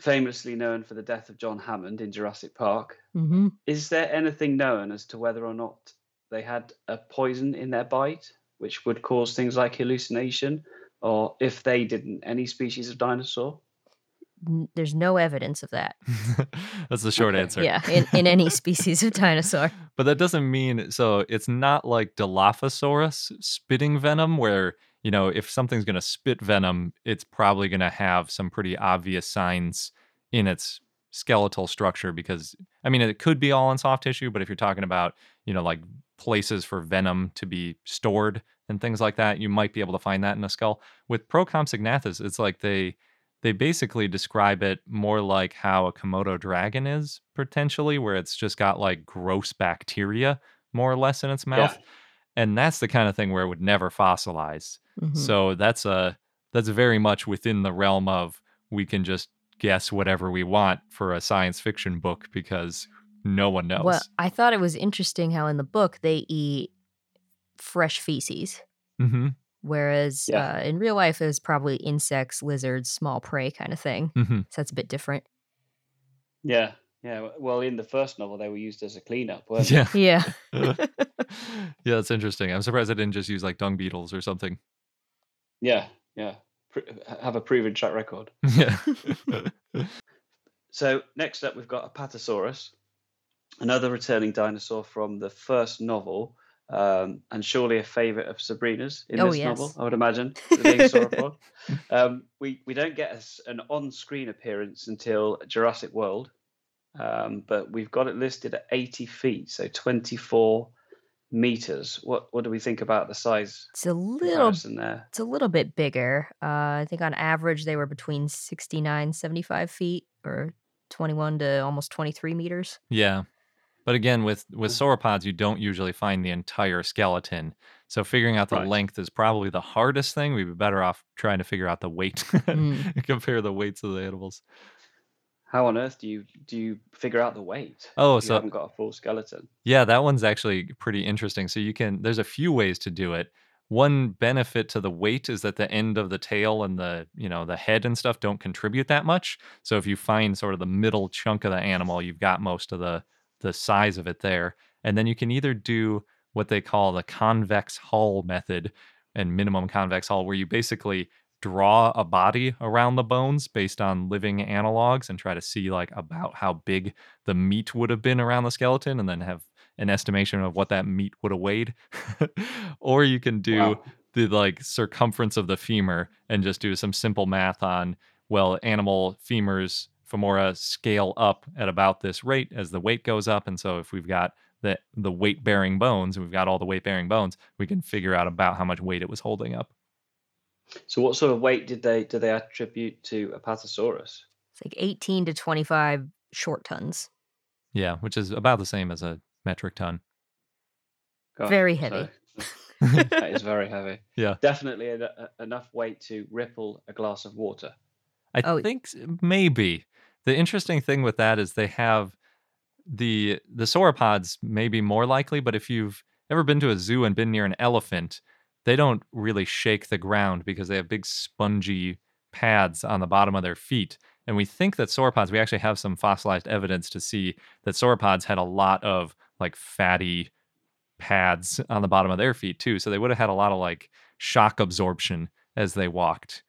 famously known for the death of John Hammond in Jurassic Park. Mm-hmm. Is there anything known as to whether or not they had a poison in their bite, which would cause things like hallucination, or if they didn't, any species of dinosaur? There's no evidence of that. [LAUGHS] That's the short Okay. answer. Yeah, in, in any species of dinosaur. [LAUGHS] But that doesn't mean so it's not like Dilophosaurus spitting venom where, you know, if something's going to spit venom, it's probably going to have some pretty obvious signs in its skeletal structure because I mean, it could be all in soft tissue, but if you're talking about, you know, like places for venom to be stored and things like that, you might be able to find that in a skull. With Procompsognathus, it's like they they basically describe it more like how a Komodo dragon is potentially, where it's just got like gross bacteria more or less in its mouth. And that's the kind of thing where it would never fossilize. Mhm. So that's a that's very much within the realm of we can just guess whatever we want for a science fiction book because no one knows. Well, I thought it was interesting how in the book they eat fresh feces, mm-hmm. whereas Yeah. uh, in real life it was probably insects, lizards, small prey kind of thing. Mm-hmm. So that's a bit different. Yeah, yeah. Well, in the first novel, they were used as a cleanup, weren't Yeah. Yeah. [LAUGHS] [LAUGHS] yeah, that's interesting. I'm surprised I didn't just use like dung beetles or something. Yeah, yeah. Pr- have a proven track record. [LAUGHS] Yeah. So next up, we've got Apatosaurus, another returning dinosaur from the first novel, um, and surely a favourite of Sabrina's in Oh, this yes. novel, I would imagine. [LAUGHS] The um, we we don't get a s an on-screen appearance until Jurassic World, um, but we've got it listed at 80 feet, so 24 meters. What what do we think about the size It's a little there? it's a little bit bigger. Uh, I think on average they were between 69, 75 feet or 21 to almost 23 meters. Yeah. But again, with with sauropods, you don't usually find the entire skeleton. So figuring out the Right. length is probably the hardest thing. We'd be better off trying to figure out the weight, Mm. [LAUGHS] compare the weights of the animals. How on earth do you do you figure out the weight? Oh, if you so- haven't got a full skeleton. Yeah, that one's actually pretty interesting. So you can there's a few ways to do it. One benefit to the weight is that the end of the tail and the, you know, the head and stuff don't contribute that much. So if you find sort of the middle chunk of the animal, you've got most of the the size of it there. And then you can either do what they call the convex hull method and minimum convex hull where you basically draw a body around the bones based on living analogs and try to see like about how big the meat would have been around the skeleton and then have an estimation of what that meat would have weighed. [LAUGHS] or you can do Wow. the like circumference of the femur and just do some simple math on well animal femurs femora scale up at about this rate as the weight goes up and so if we've got the the weight bearing bones and we've got all the weight bearing bones we can figure out about how much weight it was holding up So what sort of weight did they do they attribute to Apatosaurus? It's like 18 to 25 short tons. yeah which is about the same as a metric ton Gosh, Very heavy. so- [LAUGHS] that is very [LAUGHS] heavy. yeah Definitely en- enough weight to ripple a glass of water. I Oh. think maybe. The interesting thing with that is they have the the sauropods may be more likely, but if you've ever been to a zoo and been near an elephant, they don't really shake the ground because they have big spongy pads on the bottom of their feet. And we think that sauropods, we actually have some fossilized evidence to see that sauropods had a lot of like fatty pads on the bottom of their feet too. So they would have had a lot of like shock absorption as they walked.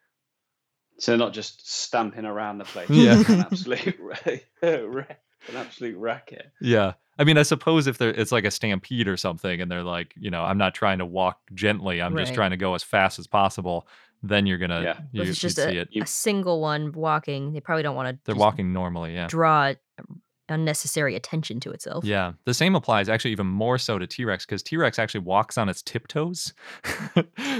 So not just stamping around the place. Yeah. an absolute [LAUGHS] ra- ra- an absolute racket. Yeah. I mean, I suppose if there it's like a stampede or something and they're like, you know, I'm not trying to walk gently, I'm just trying to go as fast as possible, then you're gonna Yeah. you, it's just see a, it. a single one walking, they probably don't want to They're walking normally, yeah. draw unnecessary attention to itself. Yeah. The same applies actually even more so to T-Rex because T-Rex actually walks on its tiptoes. [LAUGHS]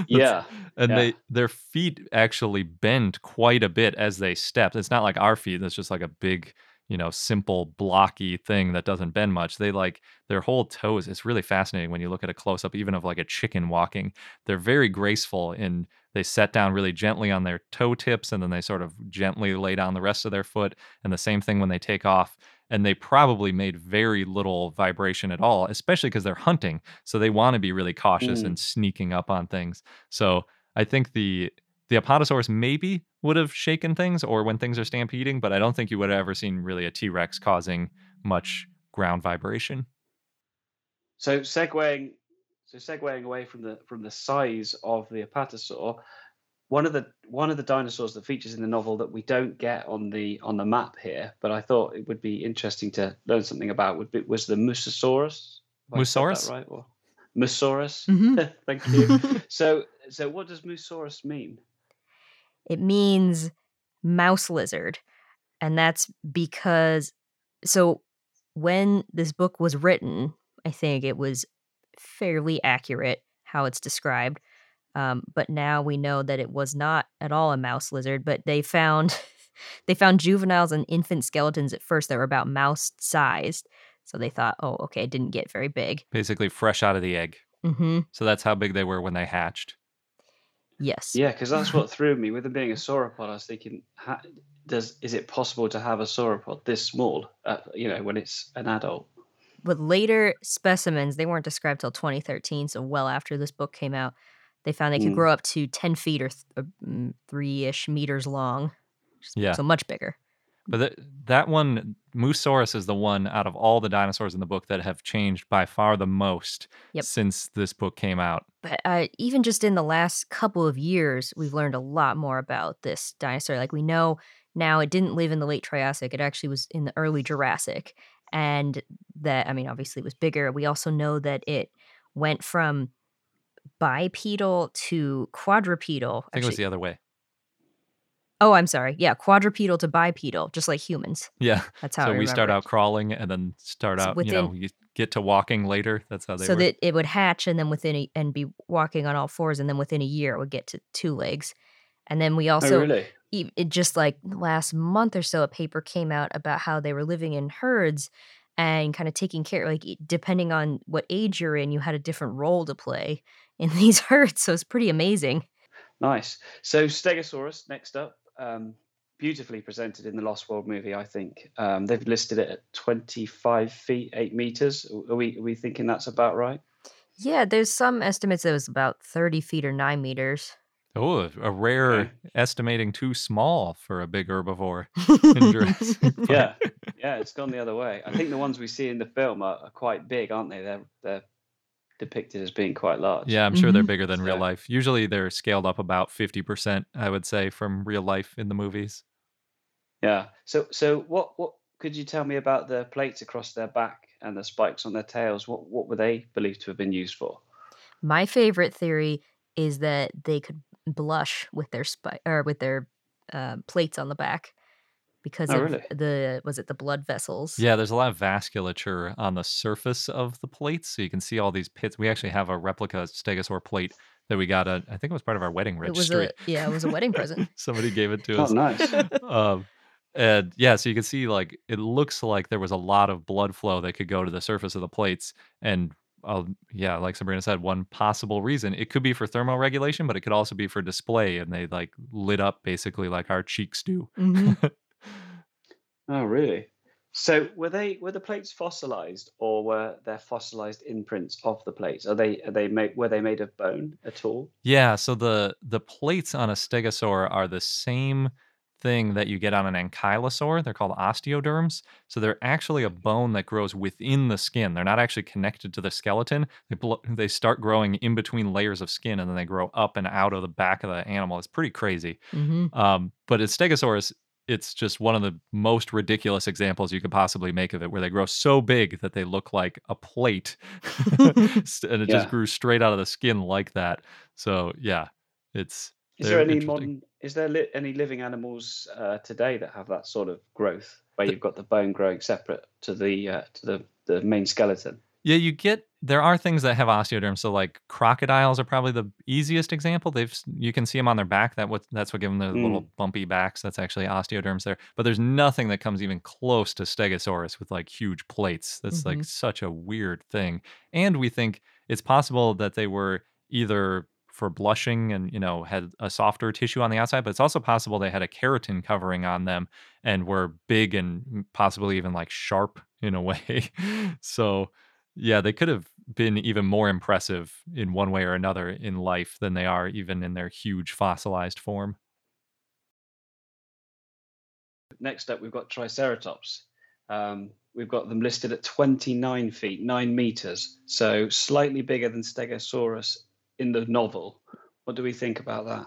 Yeah, And yeah. they their feet actually bend quite a bit as they step. It's not like our feet that's just like a big, you know, simple blocky thing that doesn't bend much. They like their whole toes. It's really fascinating when you look at a close up even of like a chicken walking. They're very graceful and they set down really gently on their toe tips and then they sort of gently lay down the rest of their foot and the same thing when they take off and they probably made very little vibration at all, especially because they're hunting. So they want to be really cautious Mm. and sneaking up on things. So I think the the Apatosaurus maybe would have shaken things or when things are stampeding, but I don't think you would have ever seen really a T Rex causing much ground vibration. So segueing, so segueing away from the from the size of the apatosaur, one of the one of the dinosaurs that features in the novel that we don't get on the on the map here, but I thought it would be interesting to learn something about would be, was the Mosasaurus. Have I said that Mosasaurus? right? Or Mussaurus. Mhm. [LAUGHS] Thank you. [LAUGHS] so so what does Mussaurus mean? It means mouse lizard. And that's because, so when this book was written, I think it was fairly accurate how it's described. Um, but now we know that it was not at all a mouse lizard, but they found. [LAUGHS] They found juveniles and infant skeletons at first that were about mouse sized. So they thought, oh, okay, it didn't get very big. Basically fresh out of the egg. hmm So that's how big they were when they hatched. Yes. Yeah, because that's what [LAUGHS] threw me. With them being a sauropod, I was thinking, ha, does is it possible to have a sauropod this small? Uh, you know, when it's an adult. But later specimens, they weren't described till 2013, so well after this book came out, they found they could Mm. grow up to 10 feet or th- mm, three-ish meters long. Yeah. So much bigger. But th- that one, Mussaurus, is the one out of all the dinosaurs in the book that have changed by far the most Yep. since this book came out. But uh, even just in the last couple of years, we've learned a lot more about this dinosaur. Like we know now it didn't live in the late Triassic, it actually was in the early Jurassic. And that, I mean, obviously it was bigger. We also know that it went from bipedal to quadrupedal. I think it was the other way. Oh, I'm sorry. Yeah, quadrupedal to bipedal, just like humans. Yeah. That's how So I we start it. out crawling and then start So out, you know, you get to walking later. That's how they so work. that it would hatch and then within a, and be walking on all fours and then within a year it would get to two legs and then we oh, also really? e- it just like last month or so a paper came out about how they were living in herds and kind of taking care like depending on what age you're in you had a different role to play in these [LAUGHS] herds so it's pretty amazing Nice. So Stegosaurus next up, um, beautifully presented in the Lost World movie. I think um, they've listed it at 25 feet 8 meters. Are we are we thinking that's about right? yeah there's some estimates that it was about 30 feet or 9 meters Oh, a rare estimating too small for a big herbivore. in Jurassic Park. yeah, [LAUGHS] yeah, it's gone the other way. I think the ones we see in the film are, are quite big, aren't they? They're they're depicted as being quite large. Yeah, I'm sure they're Mm-hmm. bigger than real life. Usually they're scaled up about 50%, I would say, from real life in the movies. Yeah. So so what what could you tell me about the plates across their back and the spikes on their tails? What what were they believed to have been used for? My favorite theory is that they could blush with their spi- or with their uh, plates on the back because Oh, of really? the was it the blood vessels? Yeah, there's a lot of vasculature on the surface of the plates, so you can see all these pits. We actually have a replica Stegosaur plate that we got. A, I think it was part of our wedding It was registry. a yeah, it was a wedding [LAUGHS] present. Somebody gave it to Oh, us. nice. [LAUGHS] um, and yeah, so you can see like it looks like there was a lot of blood flow that could go to the surface of the plates, and uh, yeah, like Sabrina said, one possible reason it could be for thermoregulation, but it could also be for display, and they like lit up basically like our cheeks do. Mhm. [LAUGHS] Oh, really? So were they were the plates fossilized, or were there fossilized imprints of the plates? Are they are they made were they made of bone at all? Yeah, so the the plates on a stegosaur are the same thing that you get on an ankylosaur. They're called osteoderms. So they're actually a bone that grows within the skin. They're not actually connected to the skeleton. They blo- they start growing in between layers of skin and then they grow up and out of the back of the animal. It's pretty crazy. Mhm. Um, but in Stegosaurus, it's just one of the most ridiculous examples you could possibly make of it, where they grow so big that they look like a plate, [LAUGHS] [LAUGHS] and it Yeah. just grew straight out of the skin like that. So yeah, it's. Is there any modern? Is there li- any living animals uh, today that have that sort of growth, where you've got the bone growing separate to the uh, to the the main skeleton? Yeah, you get there are things that have osteoderms. So like crocodiles are probably the easiest example. They've you can see them on their back. That what that's what give them the little Mm. bumpy backs. That's actually osteoderms there. But there's nothing that comes even close to Stegosaurus with like huge plates. That's like Mhm. such a weird thing. And we think it's possible that they were either for blushing and you know had a softer tissue on the outside but it's also possible they had a keratin covering on them and were big and possibly even like sharp in a [LAUGHS] way so yeah, they could have been even more impressive in one way or another in life than they are even in their huge fossilized form. Next up, we've got Triceratops. Um, we've got them listed at 29 feet, nine meters, so slightly bigger than Stegosaurus in the novel. What do we think about that?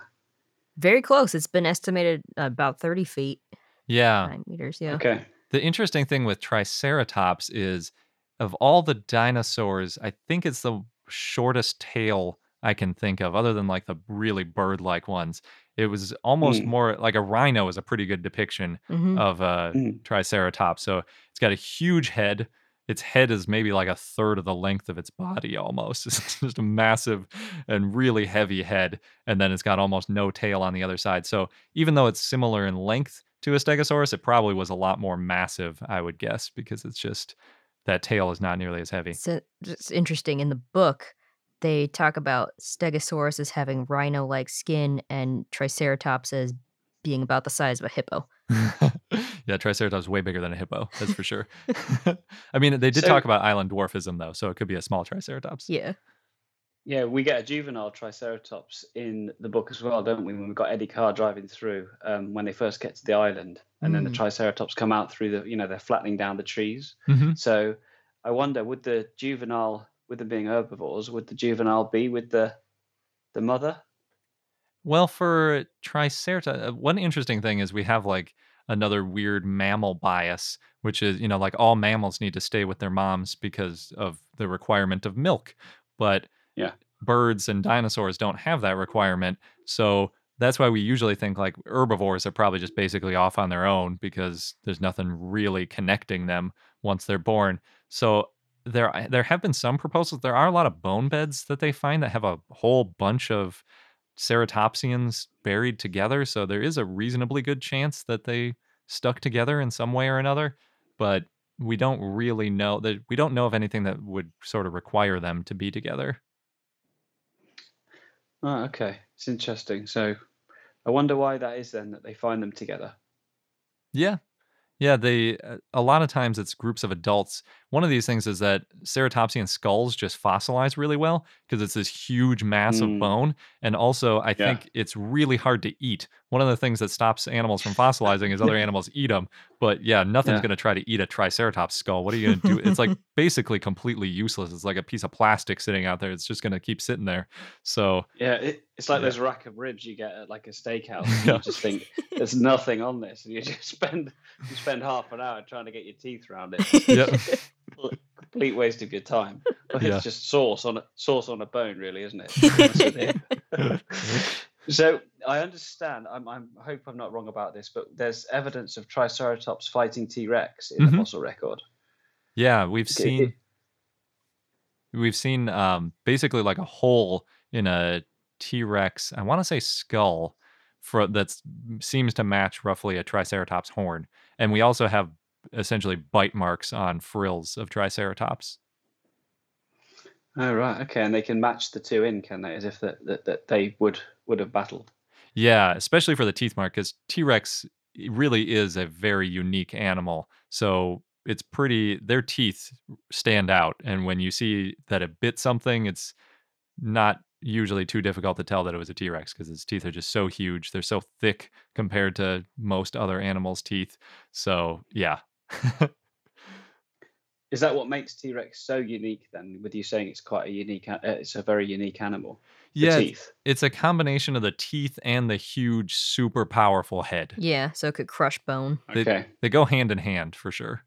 Very close. It's been estimated about 30 feet, Yeah. nine meters. Yeah. Okay. The interesting thing with Triceratops is of all the dinosaurs, I think it's the shortest tail I can think of, other than like the really bird like ones. It was almost Mm. more like a rhino is a pretty good depiction Mhm. of a Mm. Triceratops. So it's got a huge head. Its head is maybe like a third of the length of its body almost. [LAUGHS] It's just a massive and really heavy head. And then it's got almost no tail on the other side. So even though it's similar in length to a Stegosaurus, it probably was a lot more massive, I would guess, because it's just that tail is not nearly as heavy. So it's interesting in the book. they talk about Stegosaurus as having rhino-like skin and Triceratops as being about the size of a hippo. [LAUGHS] yeah, Triceratops is way bigger than a hippo. That's for sure. [LAUGHS] [LAUGHS] I mean, they did So- talk about island dwarfism though, so it could be a small Triceratops. Yeah. Yeah, we get a juvenile Triceratops in the book as well, don't we? When we've got Eddie Carr driving through um, when they first get to the island, and then the Mm. Triceratops come out through the, you know, they're flattening down the trees. Mhm. So I wonder, would the juvenile, with them being herbivores, would the juvenile be with the the mother? Well, for Triceratops, uh, one interesting thing is we have like another weird mammal bias, which is, you know, like all mammals need to stay with their moms because of the requirement of milk. But Yeah. birds and dinosaurs don't have that requirement. So that's why we usually think like herbivores are probably just basically off on their own because there's nothing really connecting them once they're born. So there there have been some proposals. There are a lot of bone beds that they find that have a whole bunch of ceratopsians buried together. So there is a reasonably good chance that they stuck together in some way or another. But we don't really know that we don't know of anything that would sort of require them to be together. Oh, okay, it's interesting. So I wonder why that is then that they find them together. Yeah. Yeah, they uh, a lot of times it's groups of adults. One of these things is that ceratopsian skulls just fossilize really well because it's this huge mass of Mm. bone and also I Yeah. think it's really hard to eat. One of the things that stops animals from fossilizing is other [LAUGHS] animals eat them. But yeah, nothing's Yeah. going to try to eat a triceratops skull. What are you going to do? It's like [LAUGHS] basically completely useless. It's like a piece of plastic sitting out there. It's just going to keep sitting there. So, Yeah, it, it's like Yeah. those rack of ribs you get at like a steakhouse. You [LAUGHS] just think there's nothing on this, and you just spend you spend half an hour trying to get your teeth around it. Yep. Complete waste of your time. [LAUGHS] But Yeah. It's just sauce on a sauce on a bone, really, isn't it? To be honest with you. so I understand. I'm, I'm, I hope I'm not wrong about this, but there's evidence of Triceratops fighting T Rex in Mhm. the fossil record. Yeah, we've Okay, seen we've seen um basically like a hole in a T-Rex, I want to say skull for that seems to match roughly a triceratops horn. And we also have essentially bite marks on frills of triceratops. Oh right, okay, and they can match the two in, can they? As if that, that, that they would would have battled. Yeah, especially for the teeth mark cuz T-Rex really is a very unique animal. So it's pretty their teeth stand out and when you see that it bit something it's not usually too difficult to tell that it was a T-Rex because its teeth are just so huge. They're so thick compared to most other animals' teeth. So, yeah. [LAUGHS] Is that what makes T Rex so unique? Then, with you saying it's quite a unique, uh, it's a very unique animal. The yeah, teeth. it's, it's a combination of the teeth and the huge super powerful head. Yeah, so it could crush bone. They, Okay. they go hand in hand for sure.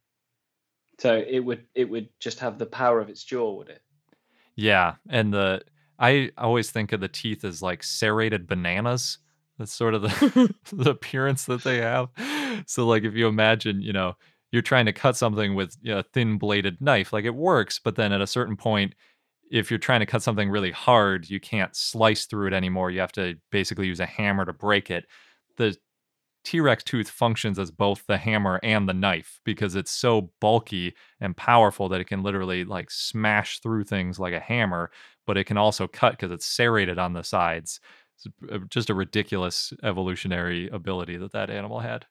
So it would it would just have the power of its jaw, would it? Yeah, and the I always think of the teeth as like serrated bananas. That's sort of the [LAUGHS] the appearance that they have. So like if you imagine, you know, you're trying to cut something with a thin bladed knife, like it works, but then at a certain point if you're trying to cut something really hard, you can't slice through it anymore. You have to basically use a hammer to break it. The T-Rex tooth functions as both the hammer and the knife because it's so bulky and powerful that it can literally like smash through things like a hammer, but it can also cut because it's serrated on the sides. It's just a ridiculous evolutionary ability that that animal had.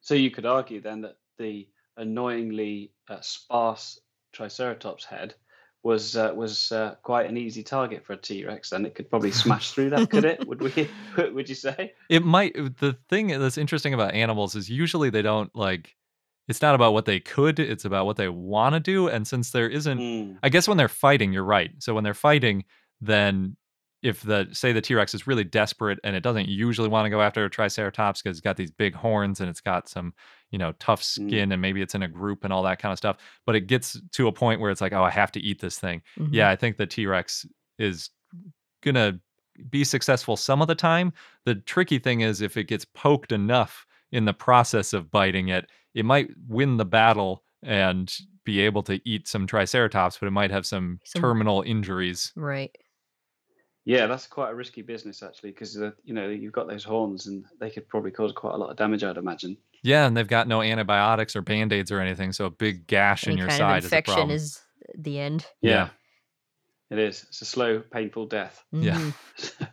So you could argue then that the annoyingly uh, sparse Triceratops head was uh, was uh, quite an easy target for a T Rex. Then it could probably smash [LAUGHS] through that, could it? Would we? [LAUGHS] Would you say? It might. The thing that's interesting about animals is usually they don't like. It's not about what they could. It's about what they want to do. And since there isn't, Hmm. I guess when they're fighting, you're right. So when they're fighting, then if the say the T Rex is really desperate and it doesn't usually want to go after a Triceratops because it's got these big horns and it's got some you know tough skin and maybe it's in a group and all that kind of stuff. But it gets to a point where it's like, oh, I have to eat this thing. Mhm. Yeah, I think the T Rex is gonna be successful some of the time. The tricky thing is if it gets poked enough in the process of biting it, it might win the battle and be able to eat some triceratops, but it might have some, Some- terminal injuries. Right. Yeah, that's quite a risky business actually, because you know you've got those horns, and they could probably cause quite a lot of damage. I'd imagine. Yeah, and they've got no antibiotics or band-aids or anything, so a big gash in your kind side of is a infection problem. is the end. yeah. It is. It's a slow, painful death. Yeah. Mhm.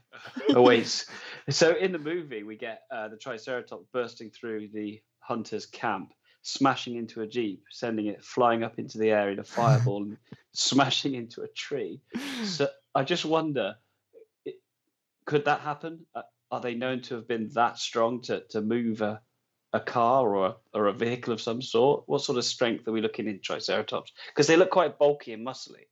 [LAUGHS] awaits. So in the movie, we get uh, the Triceratops bursting through the hunter's camp, smashing into a jeep, sending it flying up into the air in a fireball, and [LAUGHS] smashing into a tree. So I just wonder, it- could that happen? Uh, Are they known to have been that strong to, to move a, a car or a, or a vehicle of some sort? What sort of strength are we looking in Triceratops? Because they look quite bulky and muscly.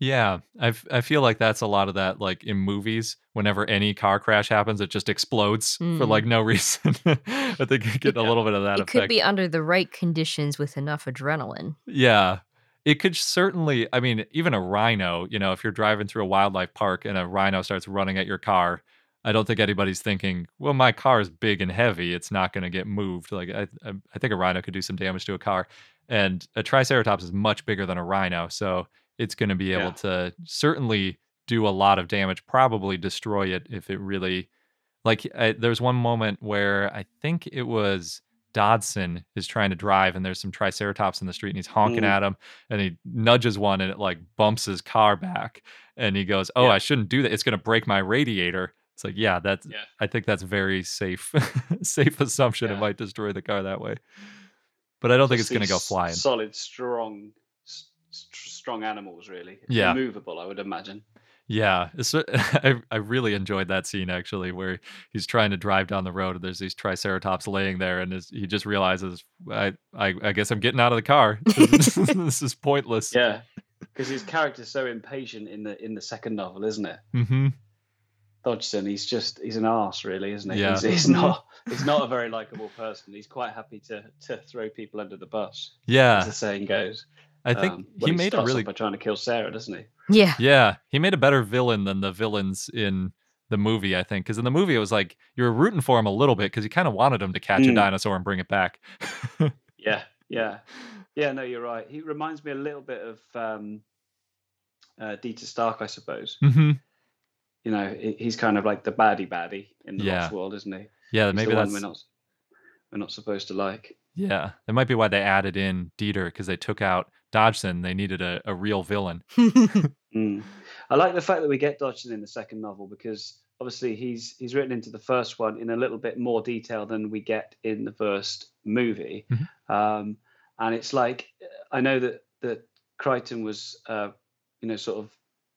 Yeah, I I feel like that's a lot of that. Like in movies, whenever any car crash happens, it just explodes for Mm. like no [LAUGHS] reason. I think you get a little bit of that It effect. could be under the right conditions with enough adrenaline. Yeah. It could certainly, I mean, even a rhino, you know, if you're driving through a wildlife park and a rhino starts running at your car, I don't think anybody's thinking, well, my car is big and heavy. It's not going to get moved. Like, I, I, I think a rhino could do some damage to a car. And a triceratops is much bigger than a rhino. So it's going to be able Yeah. to certainly do a lot of damage, probably destroy it if it really. Like, I, there's one moment where I think it was Dodgson is trying to drive, and there's some triceratops in the street, and he's honking Mm. at him, and he nudges one, and it like bumps his car back, and he goes, "Oh, Yeah. I shouldn't do that. It's gonna break my radiator." It's like, yeah, that's. Yeah. I think that's very safe, [LAUGHS] safe assumption. It might destroy the car that way, but I don't think it's gonna go flying. Solid, strong, s- s- strong animals, really. Yeah. Immovable, I would imagine. Yeah, it's, [LAUGHS] I I really enjoyed that scene actually, where he's trying to drive down the road, and there's these triceratops laying there, and his, he just realizes, I, I I guess I'm getting out of the car. [LAUGHS] [LAUGHS] this is pointless. Yeah, because his character's so impatient in the in the second novel, isn't it? hmm Dodgson, he's just he's an arse, really, isn't he? Yeah. He's, he's not he's not a very likable person. He's quite happy to to throw people under the bus, Yeah, as Yeah, the saying goes. I think Um, he well, made a starts really off by trying to kill Sarah, doesn't he? Yeah. Yeah, he made a better villain than the villains in the movie, I think. Because in the movie, it was like you were rooting for him a little bit because you kind of wanted him to catch a Mm. dinosaur and bring it back. [LAUGHS] Yeah, yeah, yeah. No, you're right. He reminds me a little bit of um, uh, Dieter Stark, I suppose. hmm You know, he's kind of like the baddie baddie in the Yeah. Lost World, isn't he? Yeah, He's maybe the one that's we're not we're not supposed to like. yeah. That might be why they added in Dieter because they took out Dodgson. They needed a, a real villain. [LAUGHS] Mm. I like the fact that we get Dodgson in the second novel because obviously he's he's written into the first one in a little bit more detail than we get in the first movie, um, and it's like I know that that Crichton was uh, you know sort of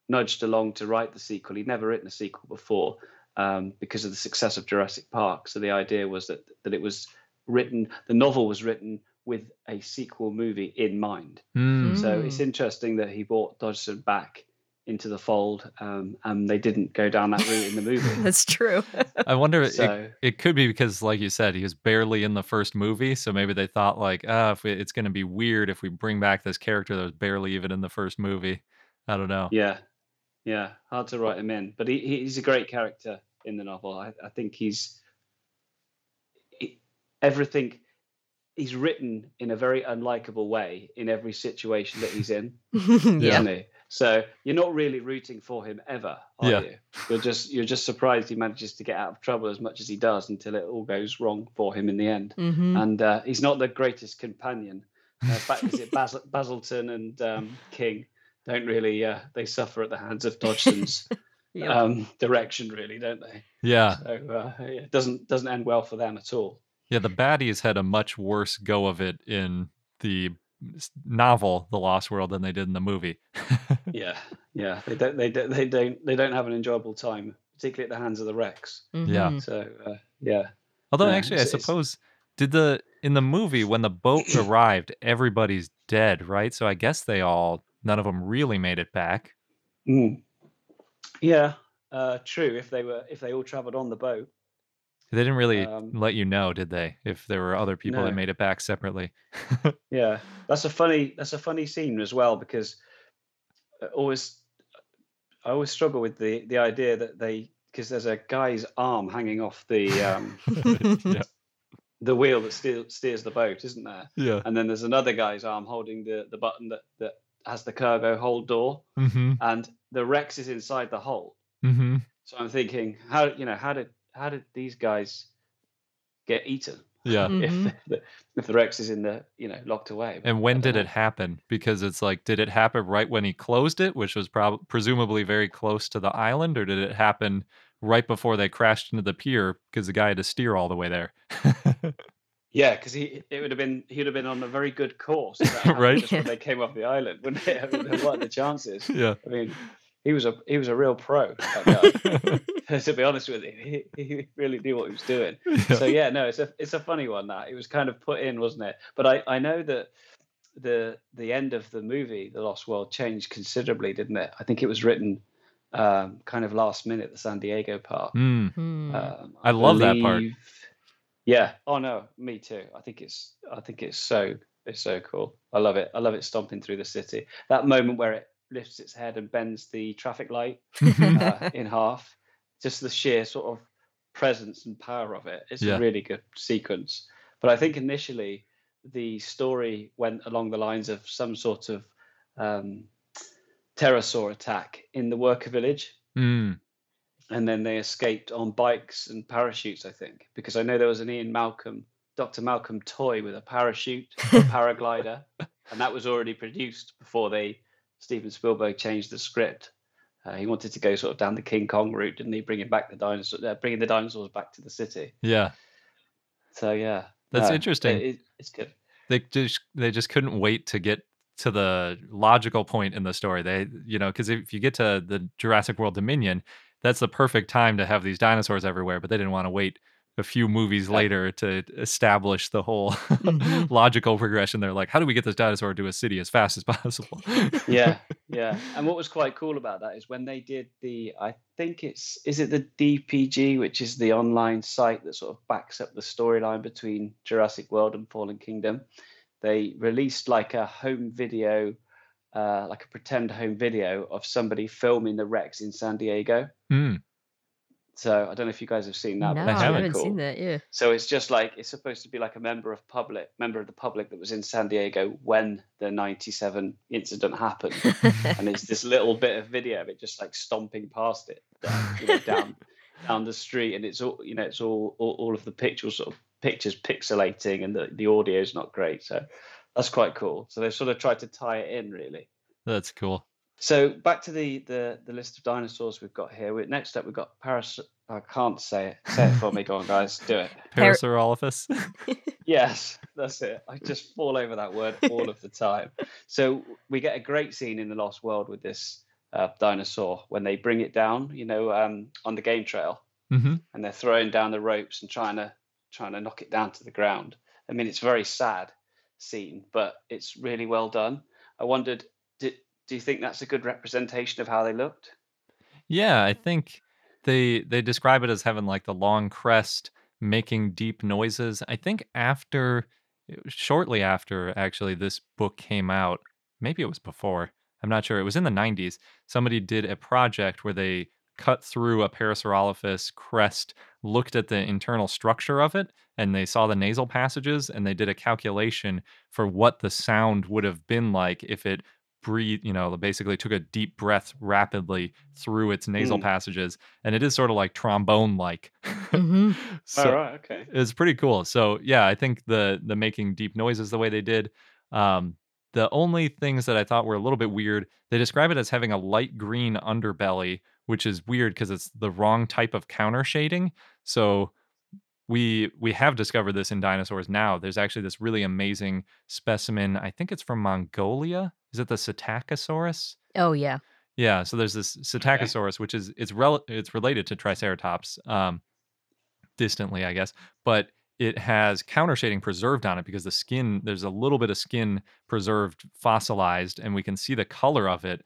nudged along to write the sequel. He'd never written a sequel before um, because of the success of Jurassic Park. So the idea was that that it was written, the novel was written with a sequel movie in mind. Mm. So it's interesting that he brought Dodgson back into the fold, um, and they didn't go down that route in the movie. [LAUGHS] That's true. I wonder. [LAUGHS] So- it, it could be because, like you said, he was barely in the first movie, so maybe they thought like, ah, if we, it's going to be weird if we bring back this character that was barely even in the first movie. I don't know. yeah, yeah, hard to write him in, but he, he's a great character in the novel. I, I think he's he- everything. He's written in a very unlikable way in every situation that he's in, [LAUGHS] yeah. isn't he? So you're not really rooting for him ever, are Yeah. you? You're just you're just surprised he manages to get out of trouble as much as he does until it all goes wrong for him in the end. hmm And uh, he's not the greatest companion. Uh, back, is it Bas- [LAUGHS] Baselton and um, King don't really uh, they suffer at the hands of Dodgson's [LAUGHS] Yep. um, direction, really, don't they? Yeah, So uh, yeah, it doesn't doesn't end well for them at all. Yeah. The baddies had a much worse go of it in the novel, The Lost World, than they did in the movie. [LAUGHS] Yeah, yeah, they don't they don't they don't they don't have an enjoyable time, particularly at the hands of the Rex. Yeah. Mhm. So uh, yeah, Although Yeah, actually, I it's- it's- suppose did the in the movie when the boat [CLEARS THROAT] arrived, everybody's dead, right? So I guess they all none of them really made it back. Mm. yeah, uh, true. If they were if they all travelled on the boat, They didn't really Um, let you know, did they? If there were other people that made it back separately. Yeah, [LAUGHS] that's a funny that's a funny scene as well because I always I always struggle with the the idea that they because there's a guy's arm hanging off the um, [LAUGHS] yeah. the wheel that steer, steers the boat, isn't there? Yeah. And then there's another guy's arm holding the the button that that has the cargo hold door, Mm-hmm. and the Rex is inside the hole. Mm-hmm. So I'm thinking, how you know how did how did these guys get eaten? Yeah. Mhm. [LAUGHS] if the, if the Rex is in the you know locked away. And when did it happen? Because it's like, did it happen right when he closed it, which was prob- presumably very close to the island, or did it happen right before they crashed into the pier because the guy had to steer all the way there? [LAUGHS] Yeah, because he it would have been he would have been on a very good course, if that happened Right. Just when they came off the island, wouldn't it? I [LAUGHS] mean, what are the chances? Yeah. I mean, he was a he was a real pro. [LAUGHS] [LAUGHS] To be honest with you, he, he really knew what he was doing. So yeah, no, it's a it's a funny one that it was kind of put in, wasn't it? But I I know that the the end of the movie, The Lost World, changed considerably, didn't it? I think it was written um, kind of last minute, the San Diego part. Hmm. Um, I love that part. Yeah. Oh no, me too. I think it's I think it's so it's so cool. I love it. I love it stomping through the city. That moment where it lifts its head and bends the traffic light [LAUGHS] uh, in half. Just the sheer sort of presence and power of it. It's Yeah. a really good sequence. But I think initially the story went along the lines of some sort of um, pterosaur attack in the worker village Hmm. and then they escaped on bikes and parachutes, I think, because I know there was an Ian Malcolm, Dr. Malcolm toy with a parachute, a [LAUGHS] paraglider, and that was already produced before they Steven Spielberg changed the script. Uh, he wanted to go sort of down the King Kong route, didn't he? Bringing back the dinosaurs, uh, bringing the dinosaurs back to the city. Yeah. So yeah, That's no, interesting. it- it- it's good. they just they just couldn't wait to get to the logical point in the story. They, you know, because if you get to the Jurassic World Dominion, that's the perfect time to have these dinosaurs everywhere. But they didn't want to wait a few movies later to establish the whole [LAUGHS] logical progression. They're like, how do we get this dinosaur to a city as fast as possible? yeah [LAUGHS] yeah and what was quite cool about that is when they did the i think it's is it the dpg which is the online site that sort of backs up the storyline between jurassic world and fallen kingdom they released like a home video uh, like a pretend home video of somebody filming the rex in san diego Hmm. So i don't know if you guys have seen that no, but I haven't, cool. seen that. Yeah. So it's just like it's supposed to be like a member of public member of the public that was in San Diego when the '97 incident happened, [LAUGHS] and it's this little bit of video of it just like stomping past it, down, you know, down [LAUGHS] down the street, and it's all you know, it's all all, all of the pictures sort of pictures pixelating, and the the audio is not great, so that's quite cool. So they've sort of tried to tie it in, really. That's cool. So back to the the the list of dinosaurs we've got here. We, next up, we've got Paras. I can't say it. Say it for me. Go on, guys. Do it. [LAUGHS] Parasaurolophus. [LAUGHS] Yes, that's it. I just fall over that word all of the time. So we get a great scene in the Lost World with this uh, dinosaur when they bring it down, you know, um, on the game trail, hmm and they're throwing down the ropes and trying to trying to knock it down to the ground. I mean, it's a very sad scene, but it's really well done. I wondered, did, do you think that's a good representation of how they looked? Yeah, I think they they describe it as having like the long crest making deep noises. I think after shortly after actually this book came out, maybe it was before. I'm not sure. It was in the 90s. Somebody did a project where they cut through a Parasaurolophus crest, looked at the internal structure of it, and they saw the nasal passages and they did a calculation for what the sound would have been like if it breathe, you know, basically took a deep breath rapidly through its nasal Mm. passages. And it is sort of like trombone like. Mhm. [LAUGHS] so All right, okay. it's pretty cool. So yeah, I think the the making deep noises the way they did. Um, the only things that I thought were a little bit weird, they describe it as having a light green underbelly, which is weird because it's the wrong type of counter shading. So we we have discovered this in dinosaurs now. There's actually this really amazing specimen. I think it's from Mongolia. Is it the Psittacosaurus? Oh yeah. Yeah, so there's this Psittacosaurus, which is it's rel- it's related to Triceratops, um, distantly, I guess, but it has counter shading preserved on it because the skin there's a little bit of skin preserved fossilized, and we can see the color of it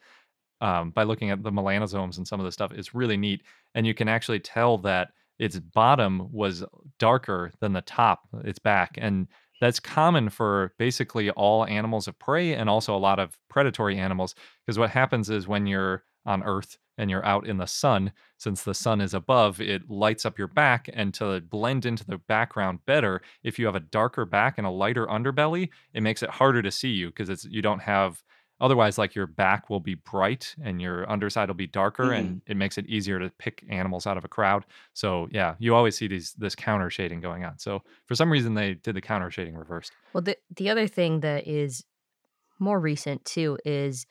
um, by looking at the melanosomes and some of the stuff. It's really neat, and you can actually tell that its bottom was darker than the top, its back, and that's common for basically all animals of prey and also a lot of predatory animals. Because what happens is when you're on Earth and you're out in the sun, since the sun is above, it lights up your back. And to blend into the background better, if you have a darker back and a lighter underbelly, it makes it harder to see you because it's you don't have otherwise like your back will be bright and your underside will be darker Mm-hmm. and it makes it easier to pick animals out of a crowd so yeah you always see these this counter shading going on so for some reason they did the counter shading reversed Well, the the other thing that is more recent too is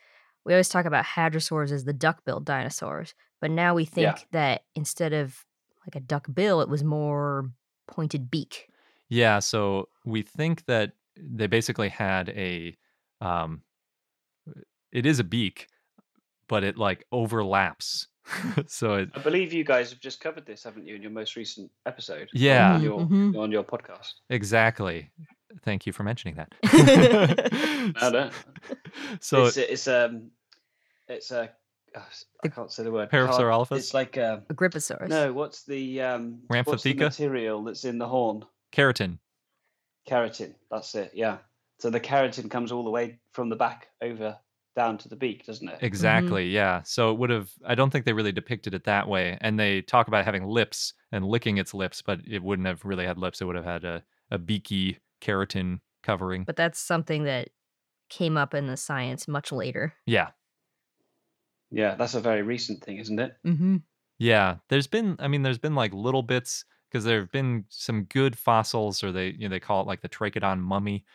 we always talk about hadrosaurs as the duck-billed dinosaurs, but now we think Yeah. that instead of like a duck bill, it was more pointed beak. Yeah, so we think that they basically had a um it is a beak, but it like overlaps. [LAUGHS] so it I believe you guys have just covered this, haven't you, in your most recent episode? Yeah. On your, Mhm. on your podcast. exactly. Thank you for mentioning that. [LAUGHS] No, no. [LAUGHS] so it's, it's um, it's a. uh, can't say the word. Parasaurolophus? It's like um, Agripposaurus. no. What's the um? What's the material that's in the horn? keratin. Keratin. That's it. Yeah. So the keratin comes all the way from the back over down to the beak, doesn't it? Exactly, yeah. So it would have I don't think they really depicted it that way. And they talk about having lips and licking its lips, but it wouldn't have really had lips. It would have had a, a beaky keratin covering. But that's something that came up in the science much later. yeah. Yeah, that's a very recent thing, isn't it? Mm-hmm. Yeah, there's been I mean there's been like little bits because there have been some good fossils or they you know they call it like the Trachodon mummy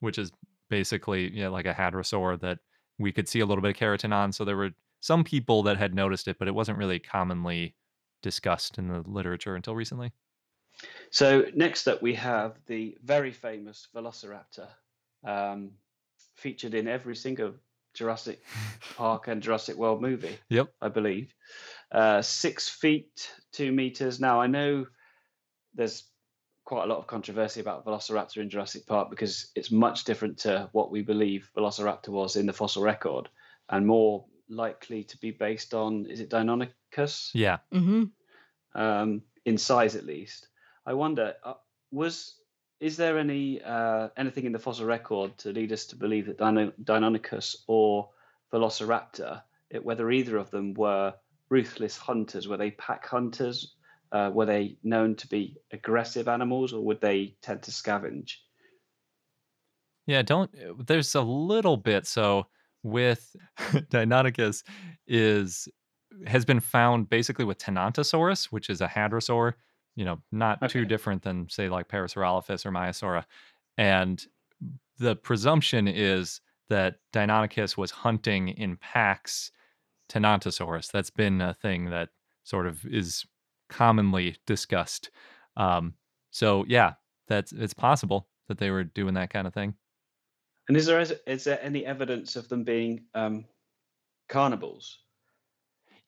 which is basically you know, like a hadrosaur that we could see a little bit of keratin on so there were some people that had noticed it but it wasn't really commonly discussed in the literature until recently. So next up, we have the very famous Velociraptor, um, featured in every single Jurassic Park and Jurassic World movie. [LAUGHS] Yep. I believe. Uh, six feet, two meters. Now, I know there's quite a lot of controversy about Velociraptor in Jurassic Park because it's much different to what we believe Velociraptor was in the fossil record and more likely to be based on, is it Deinonychus? Yeah. Mm-hmm. um, in size at least. I wonder, uh, was is there any uh, anything in the fossil record to lead us to believe that Dino- Deinonychus or Velociraptor, it, whether either of them were ruthless hunters, were they pack hunters? Uh, were they known to be aggressive animals, or would they tend to scavenge? Yeah, don't there's a little bit so with [LAUGHS] Deinonychus is has been found basically with Tenontosaurus, which is a hadrosaur, you know, not too different than say like Parasaurolophus or Maiasaura. And the presumption is that Deinonychus was hunting in packs Tenontosaurus. That's been a thing that sort of is commonly discussed. Um, so yeah, that's it's possible that they were doing that kind of thing. And is there is there any evidence of them being um, cannibals?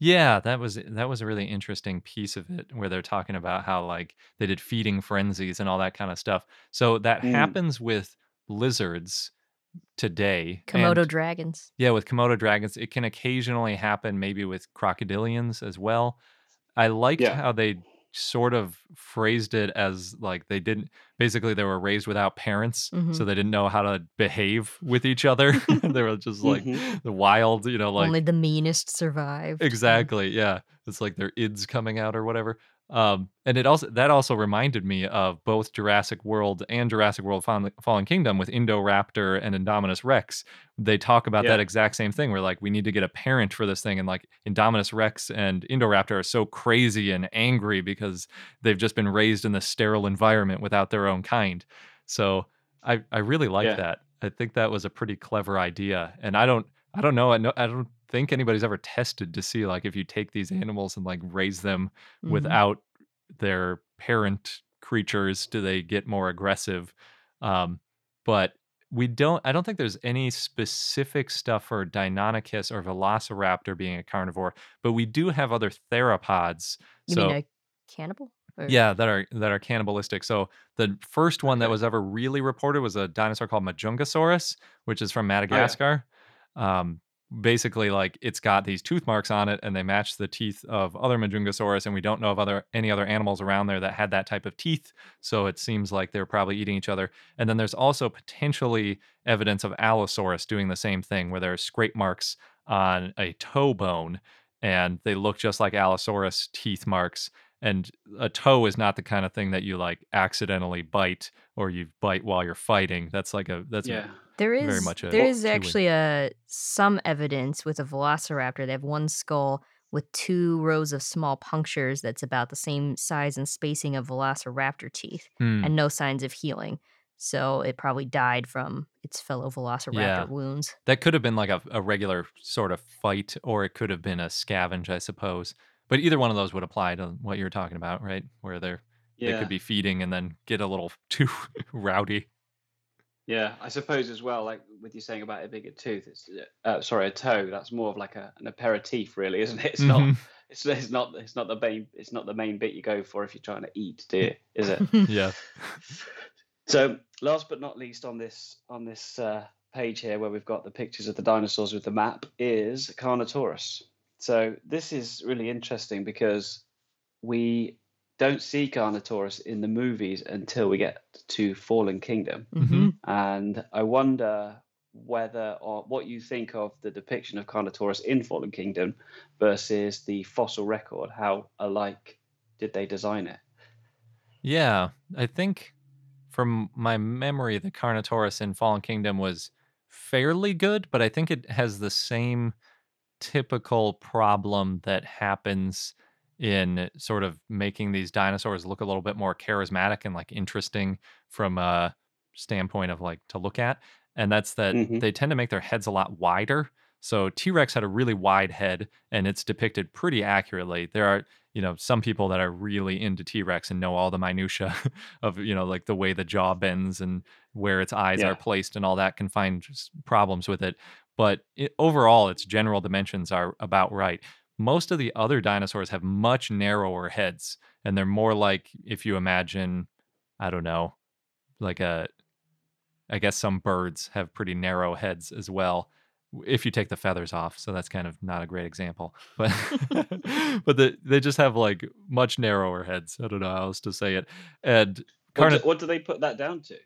Yeah, that was that was a really interesting piece of it where they're talking about how like they did feeding frenzies and all that kind of stuff. So that Mm. happens with lizards today. Komodo and- dragons. Yeah, with Komodo dragons, it can occasionally happen maybe with crocodilians as well. I liked Yeah. how they sort of phrased it as like they didn't basically they were raised without parents, Mhm. so they didn't know how to behave with each other. [LAUGHS] [LAUGHS] they were just like Mhm. the wild, you know, like Only the meanest survived. Exactly. Yeah. It's like their ids coming out or whatever. Um, and it also that also reminded me of both Jurassic World and Jurassic World Fallen, Kingdom with Indoraptor and Indominus Rex. They talk about that exact same thing. Where like we need to get a parent for this thing, and like Indominus Rex and Indoraptor are so crazy and angry because they've just been raised in the sterile environment without their own kind. So I I really like Yeah. that. I think that was a pretty clever idea, and I don't I don't know I know I don't think anybody's ever tested to see like if you take these animals and like raise them Mhm. without their parent creatures do they get more aggressive um but we don't i don't think there's any specific stuff for deinonychus or velociraptor being a carnivore but we do have other theropods You so mean a cannibal? Or- yeah, that are that are cannibalistic. So the first one that was ever really reported was a dinosaur called Majungasaurus, which is from Madagascar. Um, basically, like it's got these tooth marks on it, and they match the teeth of other Majungasaurus, and we don't know of other any other animals around there that had that type of teeth. So it seems like they're probably eating each other. And then there's also potentially evidence of Allosaurus doing the same thing, where there are scrape marks on a toe bone, and they look just like Allosaurus teeth marks. And a toe is not the kind of thing that you like accidentally bite or you bite while you're fighting. That's like a that's Yeah. There is very much a there is actually a some evidence with a velociraptor. They have one skull with two rows of small punctures that's about the same size and spacing of velociraptor teeth Hmm. and no signs of healing. So it probably died from its fellow velociraptor Yeah. wounds. That could have been like a, a regular sort of fight, or it could have been a scavenge, I suppose. But either one of those would apply to what you're talking about, right? Where they're they could be feeding and then get a little [LAUGHS] too rowdy. Yeah, I suppose as well, like with you saying about a bigger tooth, it's uh, sorry, a toe. That's more of like a, an aperitif, really, [LAUGHS] isn't it? It's not. Mhm. It's, it's not. It's not the main. It's not the main bit you go for if you're trying to eat, deer. [LAUGHS] Is it? yeah. So, last but not least on this on this uh, page here, where we've got the pictures of the dinosaurs with the map, is Carnotaurus. So this is really interesting because we don't see Carnotaurus in the movies until we get to Fallen Kingdom, Mhm. and I wonder whether or what you think of the depiction of Carnotaurus in Fallen Kingdom versus the fossil record. How alike did they design it? Yeah, I think from my memory, the Carnotaurus in Fallen Kingdom was fairly good, but I think it has the same typical problem that happens in sort of making these dinosaurs look a little bit more charismatic and like interesting from a standpoint of like to look at. And that's that Mhm. they tend to make their heads a lot wider. So T Rex had a really wide head and it's depicted pretty accurately. There are, you know, some people that are really into T Rex and know all the minutia [LAUGHS] of, you know, like the way the jaw bends and where its eyes Yeah. are placed and all that can find problems with it. But it, overall, its general dimensions are about right. Most of the other dinosaurs have much narrower heads, and they're more like if you imagine, I don't know, like a I guess some birds have pretty narrow heads as well if you take the feathers off. So that's kind of not a great example. [LAUGHS] But [LAUGHS] but the, they just have like much narrower heads. I don't know how else to say it. And What do, what do they put that down to?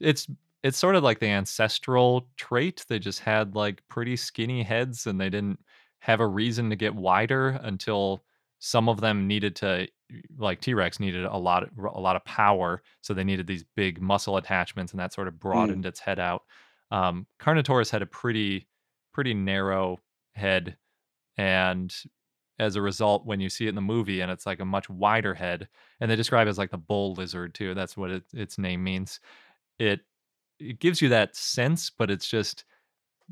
it's it's sort of like the ancestral trait. They just had like pretty skinny heads and they didn't have a reason to get wider until some of them needed to like T-Rex needed a lot of, a lot of power, so they needed these big muscle attachments and that sort of broadened its head out. Um, Carnotaurus had a pretty pretty narrow head and as a result when you see it in the movie and it's like a much wider head and they describe it as like the bull lizard too that's what it, its name means it it gives you that sense but it's just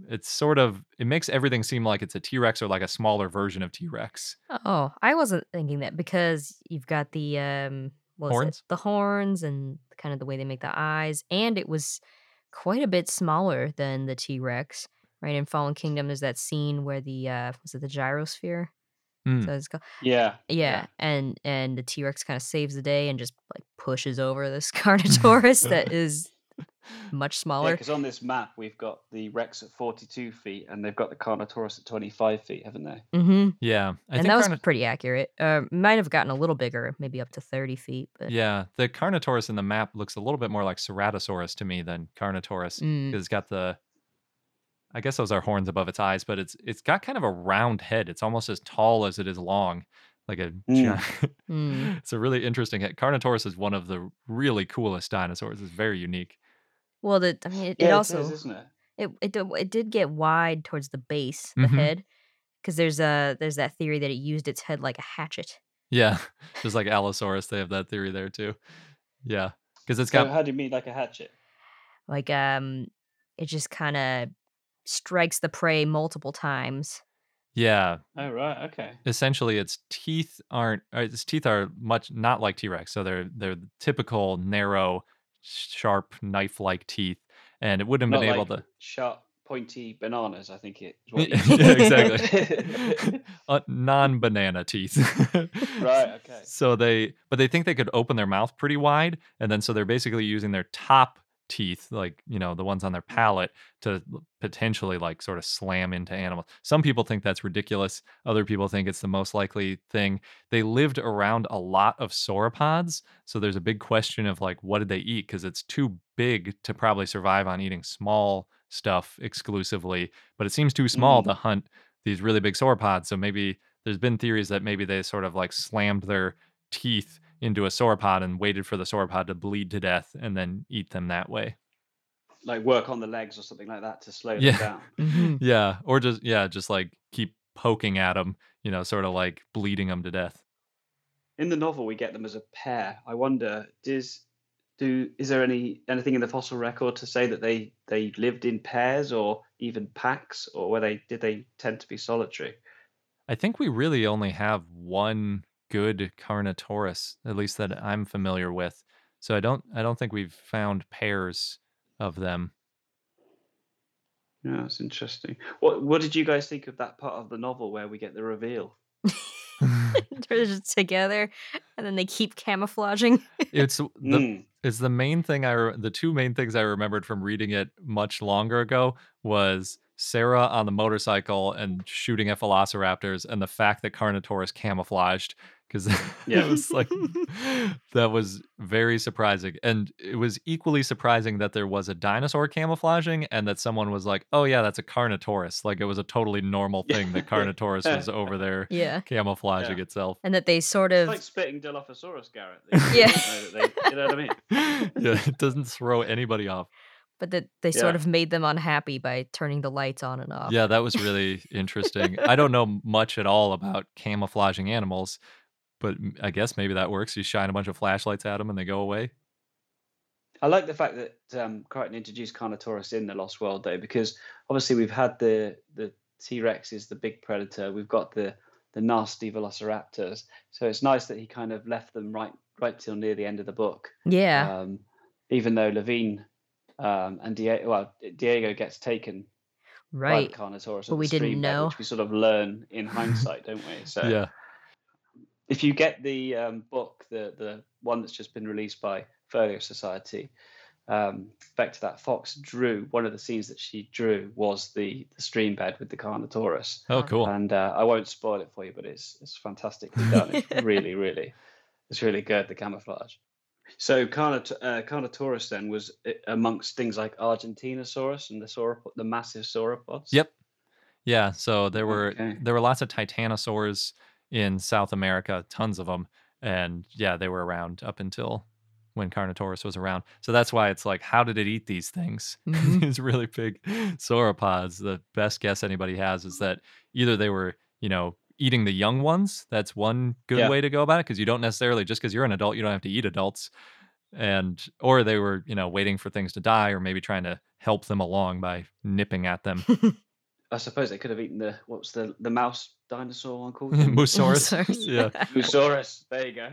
it's sort of it makes everything seem like it's a t-rex or like a smaller version of t-rex Oh, I wasn't thinking that because you've got the um what was it? Horns? the horns and kind of the way they make the eyes, and it was quite a bit smaller than the T Rex. Right in Fallen Kingdom, there's that scene where the uh was it the gyrosphere? Hmm. So it's called Yeah. yeah, and and the T Rex kind of saves the day and just like pushes over this [LAUGHS] [LAUGHS] Carnotaurus that is much smaller. because on this map we've got the Rex at 42 feet and they've got the Carnotaurus at 25 feet, haven't they? mm-hmm. yeah i and think that was Carno- pretty accurate. Uh, might have gotten a little bigger, maybe up to thirty feet. But yeah the carnotaurus in the map looks a little bit more like ceratosaurus to me than carnotaurus Mm. because it's got the i guess those are horns above its eyes but it's it's got kind of a round head it's almost as tall as it is long like a Mm. Mm. [LAUGHS] it's a really interesting head carnotaurus is one of the really coolest dinosaurs it's very unique Well, the I mean, it, Yeah, it also is, isn't it? it it it did get wide towards the base, the Mhm. head, because there's a there's that theory that it used its head like a hatchet. yeah [LAUGHS] just like allosaurus they have that theory there too yeah because it's So got how do you mean like a hatchet? Like um, it just kind of strikes the prey multiple times. yeah Oh right, okay. essentially its teeth aren't uh, its teeth are much not like T-Rex so they're they're the typical narrow sharp knife-like teeth and it wouldn't have Not been able to sharp, pointy bananas. I think it. Is [LAUGHS] what [LAUGHS] yeah, exactly [LAUGHS] uh, non-banana teeth Right, okay. so they but they think they could open their mouth pretty wide and then so they're basically using their top teeth like you know the ones on their palate to potentially like sort of slam into animals. Some people think that's ridiculous. Other people think it's the most likely thing. They lived around a lot of sauropods so there's a big question of like what did they eat? Because it's too big to probably survive on eating small stuff exclusively but it seems too small Mm. to hunt these really big sauropods so maybe there's been theories that maybe they sort of like slammed their teeth into a sauropod and waited for the sauropod to bleed to death and then eat them that way. Like work on the legs or something like that to slow Yeah. them down. [LAUGHS] Mm-hmm. Yeah, or just yeah, just like keep poking at them, you know, sort of like bleeding them to death. In the novel, we get them as a pair. I wonder, does do is there any anything in the fossil record to say that they they lived in pairs or even packs, or were they did they tend to be solitary? I think we really only have one good Carnotaurus, at least that I'm familiar with. So I don't I don't think we've found pairs of them. Yeah, that's interesting. What what did you guys think of that part of the novel where we get the reveal? [LAUGHS] They're just together, and then they keep camouflaging. [LAUGHS] It's the Mm. it's the main thing I re- the two main things I remembered from reading it much longer ago was Sarah on the motorcycle and shooting at velociraptors and the fact that Carnotaurus camouflaged because [LAUGHS] Yeah. it was like [LAUGHS] that was very surprising and it was equally surprising that there was a dinosaur camouflaging and that someone was like oh yeah that's a Carnotaurus like it was a totally normal thing that [LAUGHS] Carnotaurus was over there Yeah. camouflaging Yeah. itself and that they sort It's of like spitting Dilophosaurus, Garrett. They Yeah. know that they- you know what I mean? yeah it doesn't throw anybody off but that they sort of made them unhappy by turning the lights on and off. Yeah, that was really interesting. I don't know much at all about camouflaging animals, but I guess maybe that works. You shine a bunch of flashlights at them and they go away. I like the fact that um, Crichton introduced Carnotaurus in the Lost World, though, because obviously we've had the the T Rex is the big predator. We've got the the nasty Velociraptors. So it's nice that he kind of left them right right till near the end of the book. Yeah. Um, even though Levine um, and Diego, well, Diego gets taken right. by the Carnotaurus, But at we the didn't stream know. bed, which we sort of learn in hindsight, don't we? [LAUGHS] So Yeah. If you get the um, book, the the one that's just been released by Folio Society, um, back to that Fox drew one of the scenes that she drew was the the stream bed with the Carnotaurus. Oh, cool. And uh, I won't spoil it for you, but it's it's fantastically done. It's [LAUGHS] really, really, it's really good. The camouflage. So Carnot- uh, Carnotaurus then was uh, amongst things like Argentinosaurus and the sauropod, the massive sauropods. Yep. Yeah. So there were Okay. there were lots of titanosaurs in South America, tons of them, and yeah, they were around up until when Carnotaurus was around. So that's why it's like, how did it eat these things? [LAUGHS] Mhm. these really big sauropods. The best guess anybody has is that either they were, you know, eating the young ones. That's one good Yeah. way to go about it because you don't necessarily just because you're an adult, you don't have to eat adults. And or they were, you know, waiting for things to die, or maybe trying to help them along by nipping at them. [LAUGHS] I suppose they could have eaten the what's the the mouse dinosaur one called? [LAUGHS] Mussaurus. Mussaurus. yeah. [LAUGHS] Mussaurus. There you go.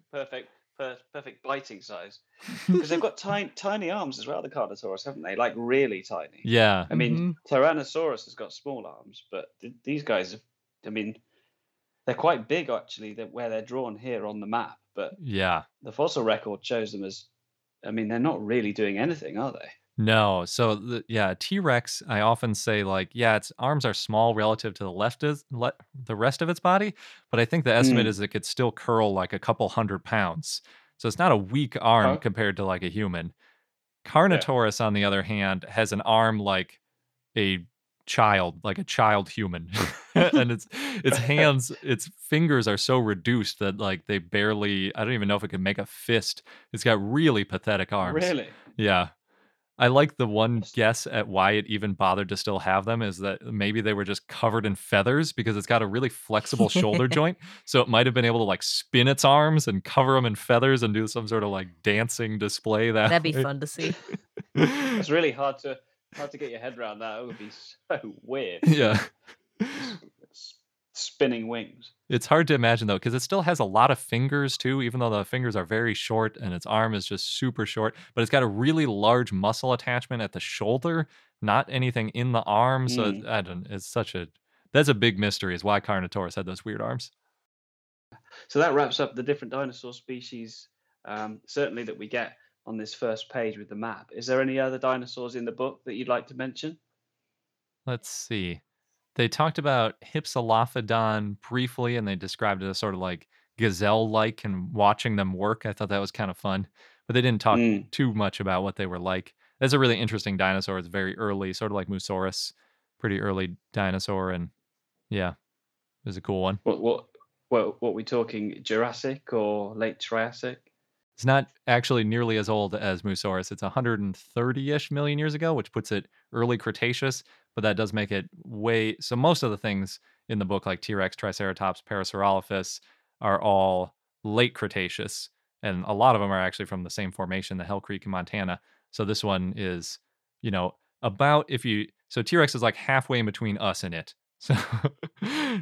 [LAUGHS] perfect, per- perfect biting size. Because they've got tiny, tiny arms as well. The Carnotaurus, haven't they? Like really tiny. Yeah. I mean, mm-hmm. Tyrannosaurus has got small arms, but th- these guys, have, I mean, they're quite big actually. That where they're drawn here on the map, but Yeah. the fossil record shows them as. I mean, they're not really doing anything, are they? No. So the, yeah, T Rex. I often say like, yeah, its arms are small relative to the left is le- the rest of its body, but I think the estimate Mm. is it could still curl like a couple hundred pounds. So it's not a weak arm Huh? compared to like a human. Carnotaurus, on the other hand, has an arm like a child, like a child human, [LAUGHS] and its its [LAUGHS] hands, its fingers are so reduced that like they barely. I don't even know if it can make a fist. It's got really pathetic arms. Really? Yeah. I like the one guess at why it even bothered to still have them is that maybe they were just covered in feathers because it's got a really [LAUGHS] flexible shoulder joint. So it might have been able to like spin its arms and cover them in feathers and do some sort of like dancing display that That'd be way. fun to see. [LAUGHS] It's really hard to hard to get your head around that. It would be so weird. Yeah. Spinning wings. It's hard to imagine though because it still has a lot of fingers too, even though the fingers are very short and its arm is just super short. But it's got a really large muscle attachment at the shoulder, not anything in the arm. So Mm. I don't. It's such a that's a big mystery. Is why Carnotaurus had those weird arms. So that wraps up the different dinosaur species, um, certainly that we get on this first page with the map. Is there any other dinosaurs in the book that you'd like to mention? Let's see. They talked about Hypsilophodon briefly, and they described it as sort of like gazelle-like, and watching them work. I thought that was kind of fun, but they didn't talk Mm. too much about what they were like. That's a really interesting dinosaur. It's very early, sort of like Mussaurus, pretty early dinosaur, and yeah, it was a cool one. What what Well, what we talking? Jurassic or late Triassic? It's not actually nearly as old as Mussaurus. It's 130-ish million years ago, which puts it early Cretaceous, but that does make it way so most of the things in the book like T-Rex, Triceratops, Parasaurolophus are all late Cretaceous, and a lot of them are actually from the same formation, the Hell Creek in Montana. So this one is, you know, about if you so T-Rex is like halfway in between us and it. [LAUGHS] So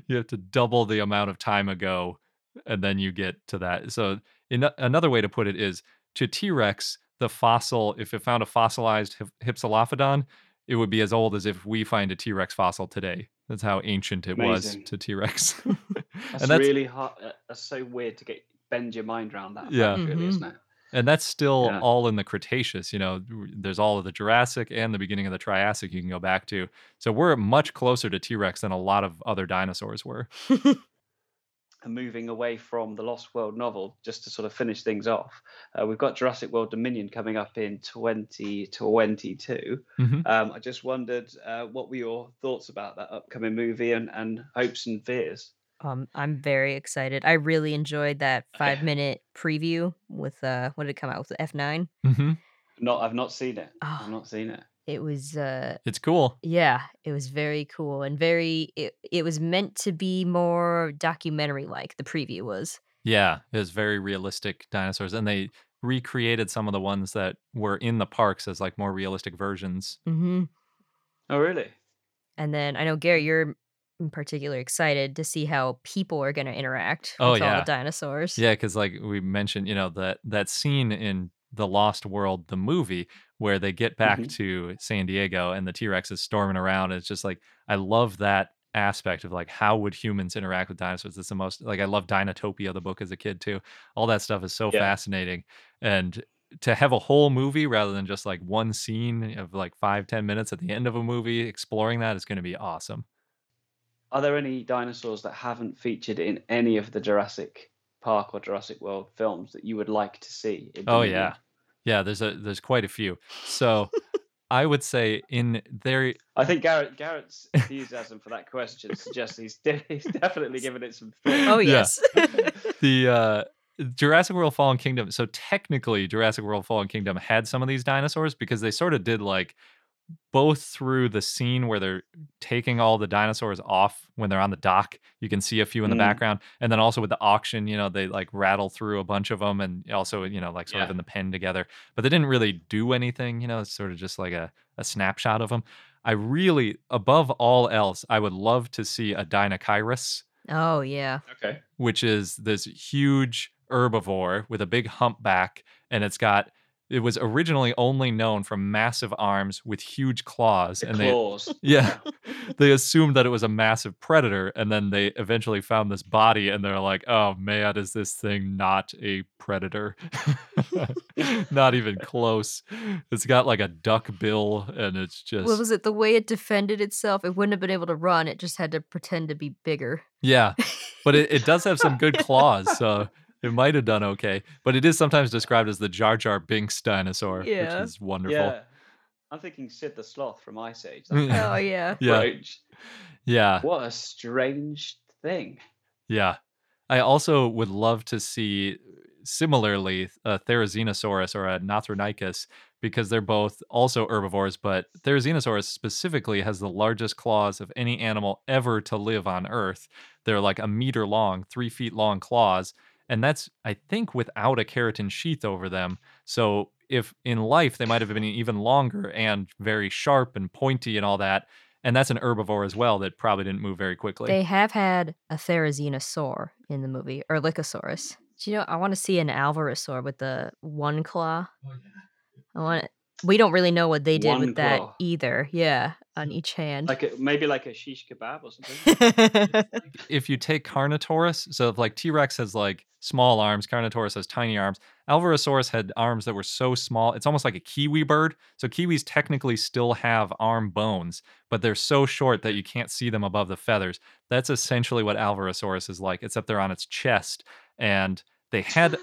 you have to double the amount of time ago and then you get to that. So in another way to put it is to T-Rex, the fossil, if it found a fossilized Hypsilophodon, it would be as old as if we find a T-Rex fossil today. That's how ancient it Amazing. was to T-Rex. [LAUGHS] That's, and that's really hard. uh, That's so weird to get bend your mind around that. Yeah. fact, really, isn't it? and that's still Yeah. all in the Cretaceous. You know, there's all of the Jurassic and the beginning of the Triassic you can go back to. So we're much closer to T-Rex than a lot of other dinosaurs were. [LAUGHS] And moving away from the Lost World novel, just to sort of finish things off, uh, we've got Jurassic World Dominion coming up in 2022. Mhm. Um, I just wondered uh, what were your thoughts about that upcoming movie and, and hopes and fears? Um, I'm very excited. I really enjoyed that [LAUGHS] five minute preview with uh, what did it come out with F9? Mm-hmm. Not, I've not seen it. Oh. I've not seen it. It was uh, It's cool. yeah, it was very cool and very. It, it was meant to be more documentary like. The preview was. Yeah, it was very realistic dinosaurs, and they recreated some of the ones that were in the parks as like more realistic versions. Mm-hmm. Oh, really? And then I know Gary, you're in particular excited to see how people are going to interact Oh, with all the dinosaurs. Yeah, because like we mentioned, you know that that scene in the Lost World, the movie, where they get back Mhm. to San Diego and the T Rex is storming around. It's just like I love that aspect of like how would humans interact with dinosaurs. It's the most like I love Dinotopia, the book as a kid too. All that stuff is so Yeah. fascinating, and to have a whole movie rather than just like one scene of like five ten minutes at the end of a movie exploring that is going to be awesome. Are there any dinosaurs that haven't featured in any of the Jurassic Park or Jurassic World films that you would like to see? in Oh Dominion? yeah, yeah. There's a there's quite a few. So [LAUGHS] I would say in there. I think Garrett Garrett's enthusiasm for that question suggests he's de- [LAUGHS] he's definitely given it some thought. Oh Yeah. yes. [LAUGHS] the uh Jurassic World Fallen Kingdom. So technically Jurassic World Fallen Kingdom had some of these dinosaurs because they sort of did like both through the scene where they're taking all the dinosaurs off when they're on the dock. You can see a few in the Mm. background. And then also with the auction, you know, they like rattle through a bunch of them and also, you know, like sort of in the pen together. But they didn't really do anything, you know, it's sort of just like a, a snapshot of them. I really, above all else, I would love to see a Deinocheirus oh yeah. Okay. which is this huge herbivore with a big humpback and it's got it was originally only known from massive arms with huge claws The and claws. they [LAUGHS] yeah [LAUGHS] they assumed that it was a massive predator and then they eventually found this body and they're like oh man is this thing not a predator [LAUGHS] not even close it's got like a duck bill and it's just What was it? The way it defended itself, it wouldn't have been able to run. It just had to pretend to be bigger. Yeah, but it, it does have some good claws, so it might have done okay. But it is sometimes described as the Jar Jar Binks dinosaur, Yeah. which is wonderful. Yeah. I'm thinking Sid the Sloth from Ice Age. [LAUGHS] Oh yeah. Yeah. Yeah, What a strange thing. yeah. I also would love to see similarly a Therizinosaurus or a Nothronychus because they're both also herbivores, but Therizinosaurus specifically has the largest claws of any animal ever to live on Earth. They're like a meter long, three feet long claws. And that's, I think, without a keratin sheath over them. So if in life they might have been even longer and very sharp and pointy and all that. And that's an herbivore as well that probably didn't move very quickly. They have had a Therizinosaur in the movie, or Lycosaurus. Do you know? I want to see an Alvarezsaur with the one claw. Oh, I want. We don't really know what they did One with that claw. either. Yeah, on hmm. each hand. Like a, maybe like a shish kebab or something. [LAUGHS] if you take Carnotaurus, so if like T Rex has like small arms, Carnotaurus has tiny arms. Alvarezsaurus had arms that were so small, it's almost like a kiwi bird. So kiwis technically still have arm bones, but they're so short that you can't see them above the feathers. That's essentially what Alvarezsaurus is like, except they're on its chest, and they had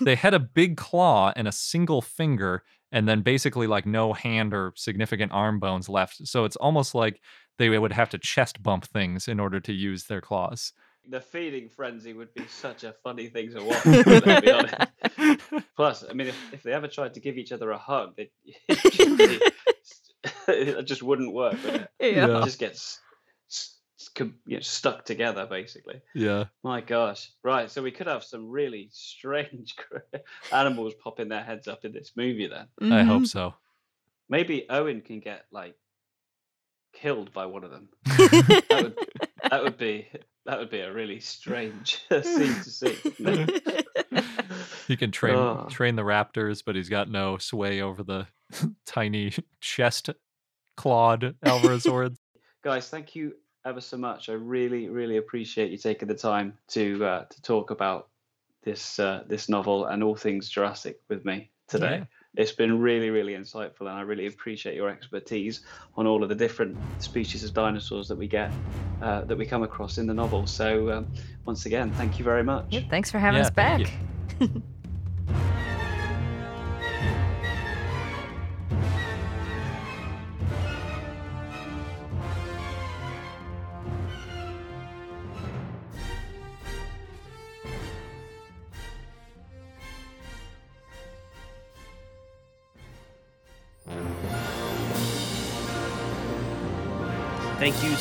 they had a big claw and a single finger, and then basically like no hand or significant arm bones left. So it's almost like they would have to chest bump things in order to use their claws. the feeding frenzy would be such a funny thing to watch. let's be honest. [LAUGHS] Plus, I mean, if, if they ever tried to give each other a hug, it, [LAUGHS] it, [LAUGHS] just, be, it just wouldn't work. Would it? Yeah. It just gets s- s- com- you know, stuck together, basically. Yeah. My gosh. Right. So we could have some really strange [LAUGHS] animals popping their heads up in this movie then. I Mm-hmm. hope so. Maybe Owen can get like killed by one of them. [LAUGHS] that would that would be that would be a really strange [LAUGHS] scene to see. He can train Oh. train the raptors, but he's got no sway over the tiny chest clawed Alvarezords. Guys, thank you ever so much. I really, really appreciate you taking the time to uh, to talk about this uh, this novel and all things Jurassic with me today. Yeah. It's been really, really insightful, and I really appreciate your expertise on all of the different species of dinosaurs that we get, uh, that we come across in the novel. So, um, once again, thank you very much. Yeah, thanks for having Yeah, us back. [LAUGHS]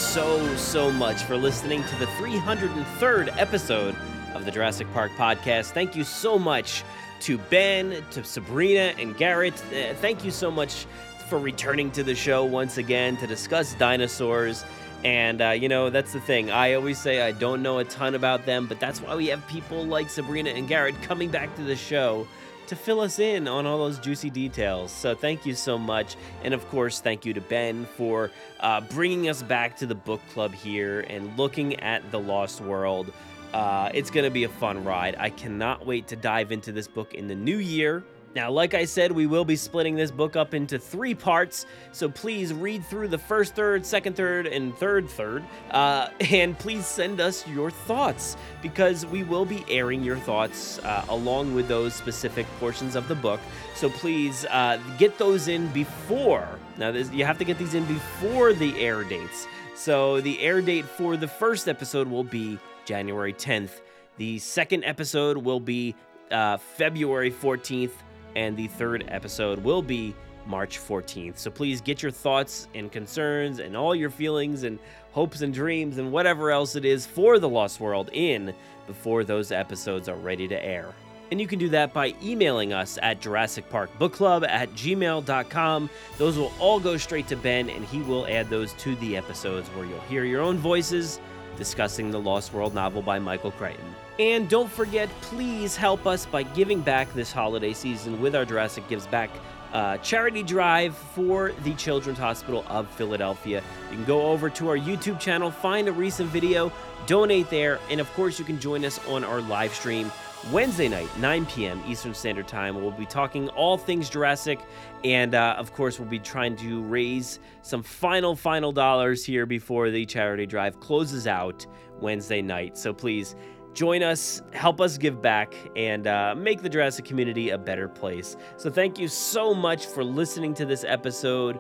so, so much for listening to the 303rd episode of the Jurassic Park podcast. Thank you so much to Ben, to Sabrina, and Garrett. Uh, thank you so much for returning to the show once again to discuss dinosaurs. And, uh, you know, that's the thing. I always say I don't know a ton about them, but that's why we have people like Sabrina and Garrett coming back to the show to fill us in on all those juicy details. So thank you so much. And of course, thank you to Ben for uh, bringing us back to the book club here and looking at The Lost World. Uh, it's going to be a fun ride. I cannot wait to dive into this book in the new year. Now, like I said, we will be splitting this book up into three parts, so please read through the first third, second third, and third third, uh, [LAUGHS] and please send us your thoughts because we will be airing your thoughts uh, along with those specific portions of the book. So please uh, get those in before. Now, this, you have to get these in before the air dates. So the air date for the first episode will be January 10th. The second episode will be uh, February 14th and the third episode will be March 14th. So please get your thoughts and concerns and all your feelings and hopes and dreams and whatever else it is for The Lost World in before those episodes are ready to air. And you can do that by emailing us at Jurassic Park Book Club at gmail.com. Those will all go straight to Ben, and he will add those to the episodes where you'll hear your own voices discussing the Lost World novel by Michael Crichton. And don't forget, please help us by giving back this holiday season with our Jurassic Gives Back uh, charity drive for the Children's Hospital of Philadelphia. You can go over to our YouTube channel, find a recent video, donate there, and of course, you can join us on our live stream Wednesday night, 9 p.m. Eastern Standard Time. We'll be talking all things Jurassic, and uh, of course, we'll be trying to raise some final, final dollars here before the charity drive closes out Wednesday night. So please join us, help us give back, and uh, make the Jurassic community a better place. So thank you so much for listening to this episode.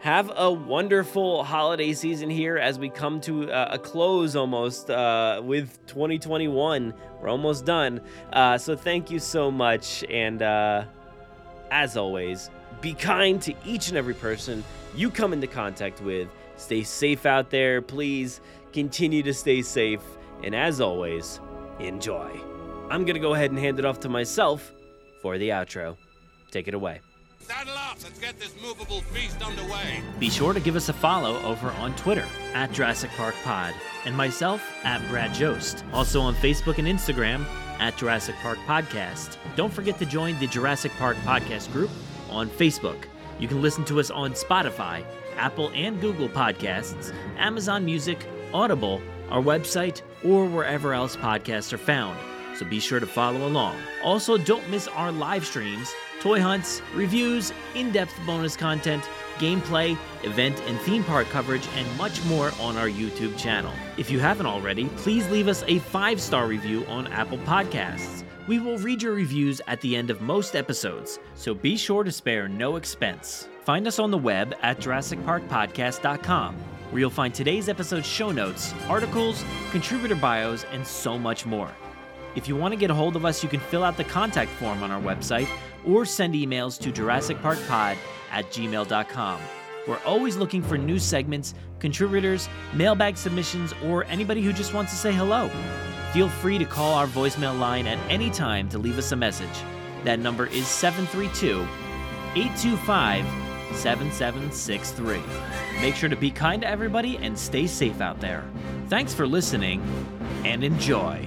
Have a wonderful holiday season here as we come to uh, a close almost uh, with 2021. We're almost done. Uh, so thank you so much. And uh, as always, be kind to each and every person you come into contact with. Stay safe out there. Please continue to stay safe. And as always, enjoy. I'm going to go ahead and hand it off to myself for the outro. Take it away. Saddle up! Let's get this movable feast underway! Be sure to give us a follow over on Twitter at Jurassic Park Pod and myself at Brad Jost. Also on Facebook and Instagram at Jurassic Park Podcast. Don't forget to join the Jurassic Park Podcast group on Facebook. You can listen to us on Spotify, Apple and Google Podcasts, Amazon Music, Audible, our website, or wherever else podcasts are found. So be sure to follow along. Also, don't miss our live streams toy hunts, reviews, in depth bonus content, gameplay, event and theme park coverage, and much more on our YouTube channel. If you haven't already, please leave us a five star review on Apple Podcasts. We will read your reviews at the end of most episodes, so be sure to spare no expense. Find us on the web at JurassicParkPodcast.com. where you'll find today's episode show notes, articles, contributor bios, and so much more. If you want to get a hold of us, you can fill out the contact form on our website or send emails to JurassicParkPod at gmail.com. We're always looking for new segments, contributors, mailbag submissions, or anybody who just wants to say hello. Feel free to call our voicemail line at any time to leave us a message. That number is 732 825 7763. Make sure to be kind to everybody and stay safe out there. Thanks for listening and enjoy.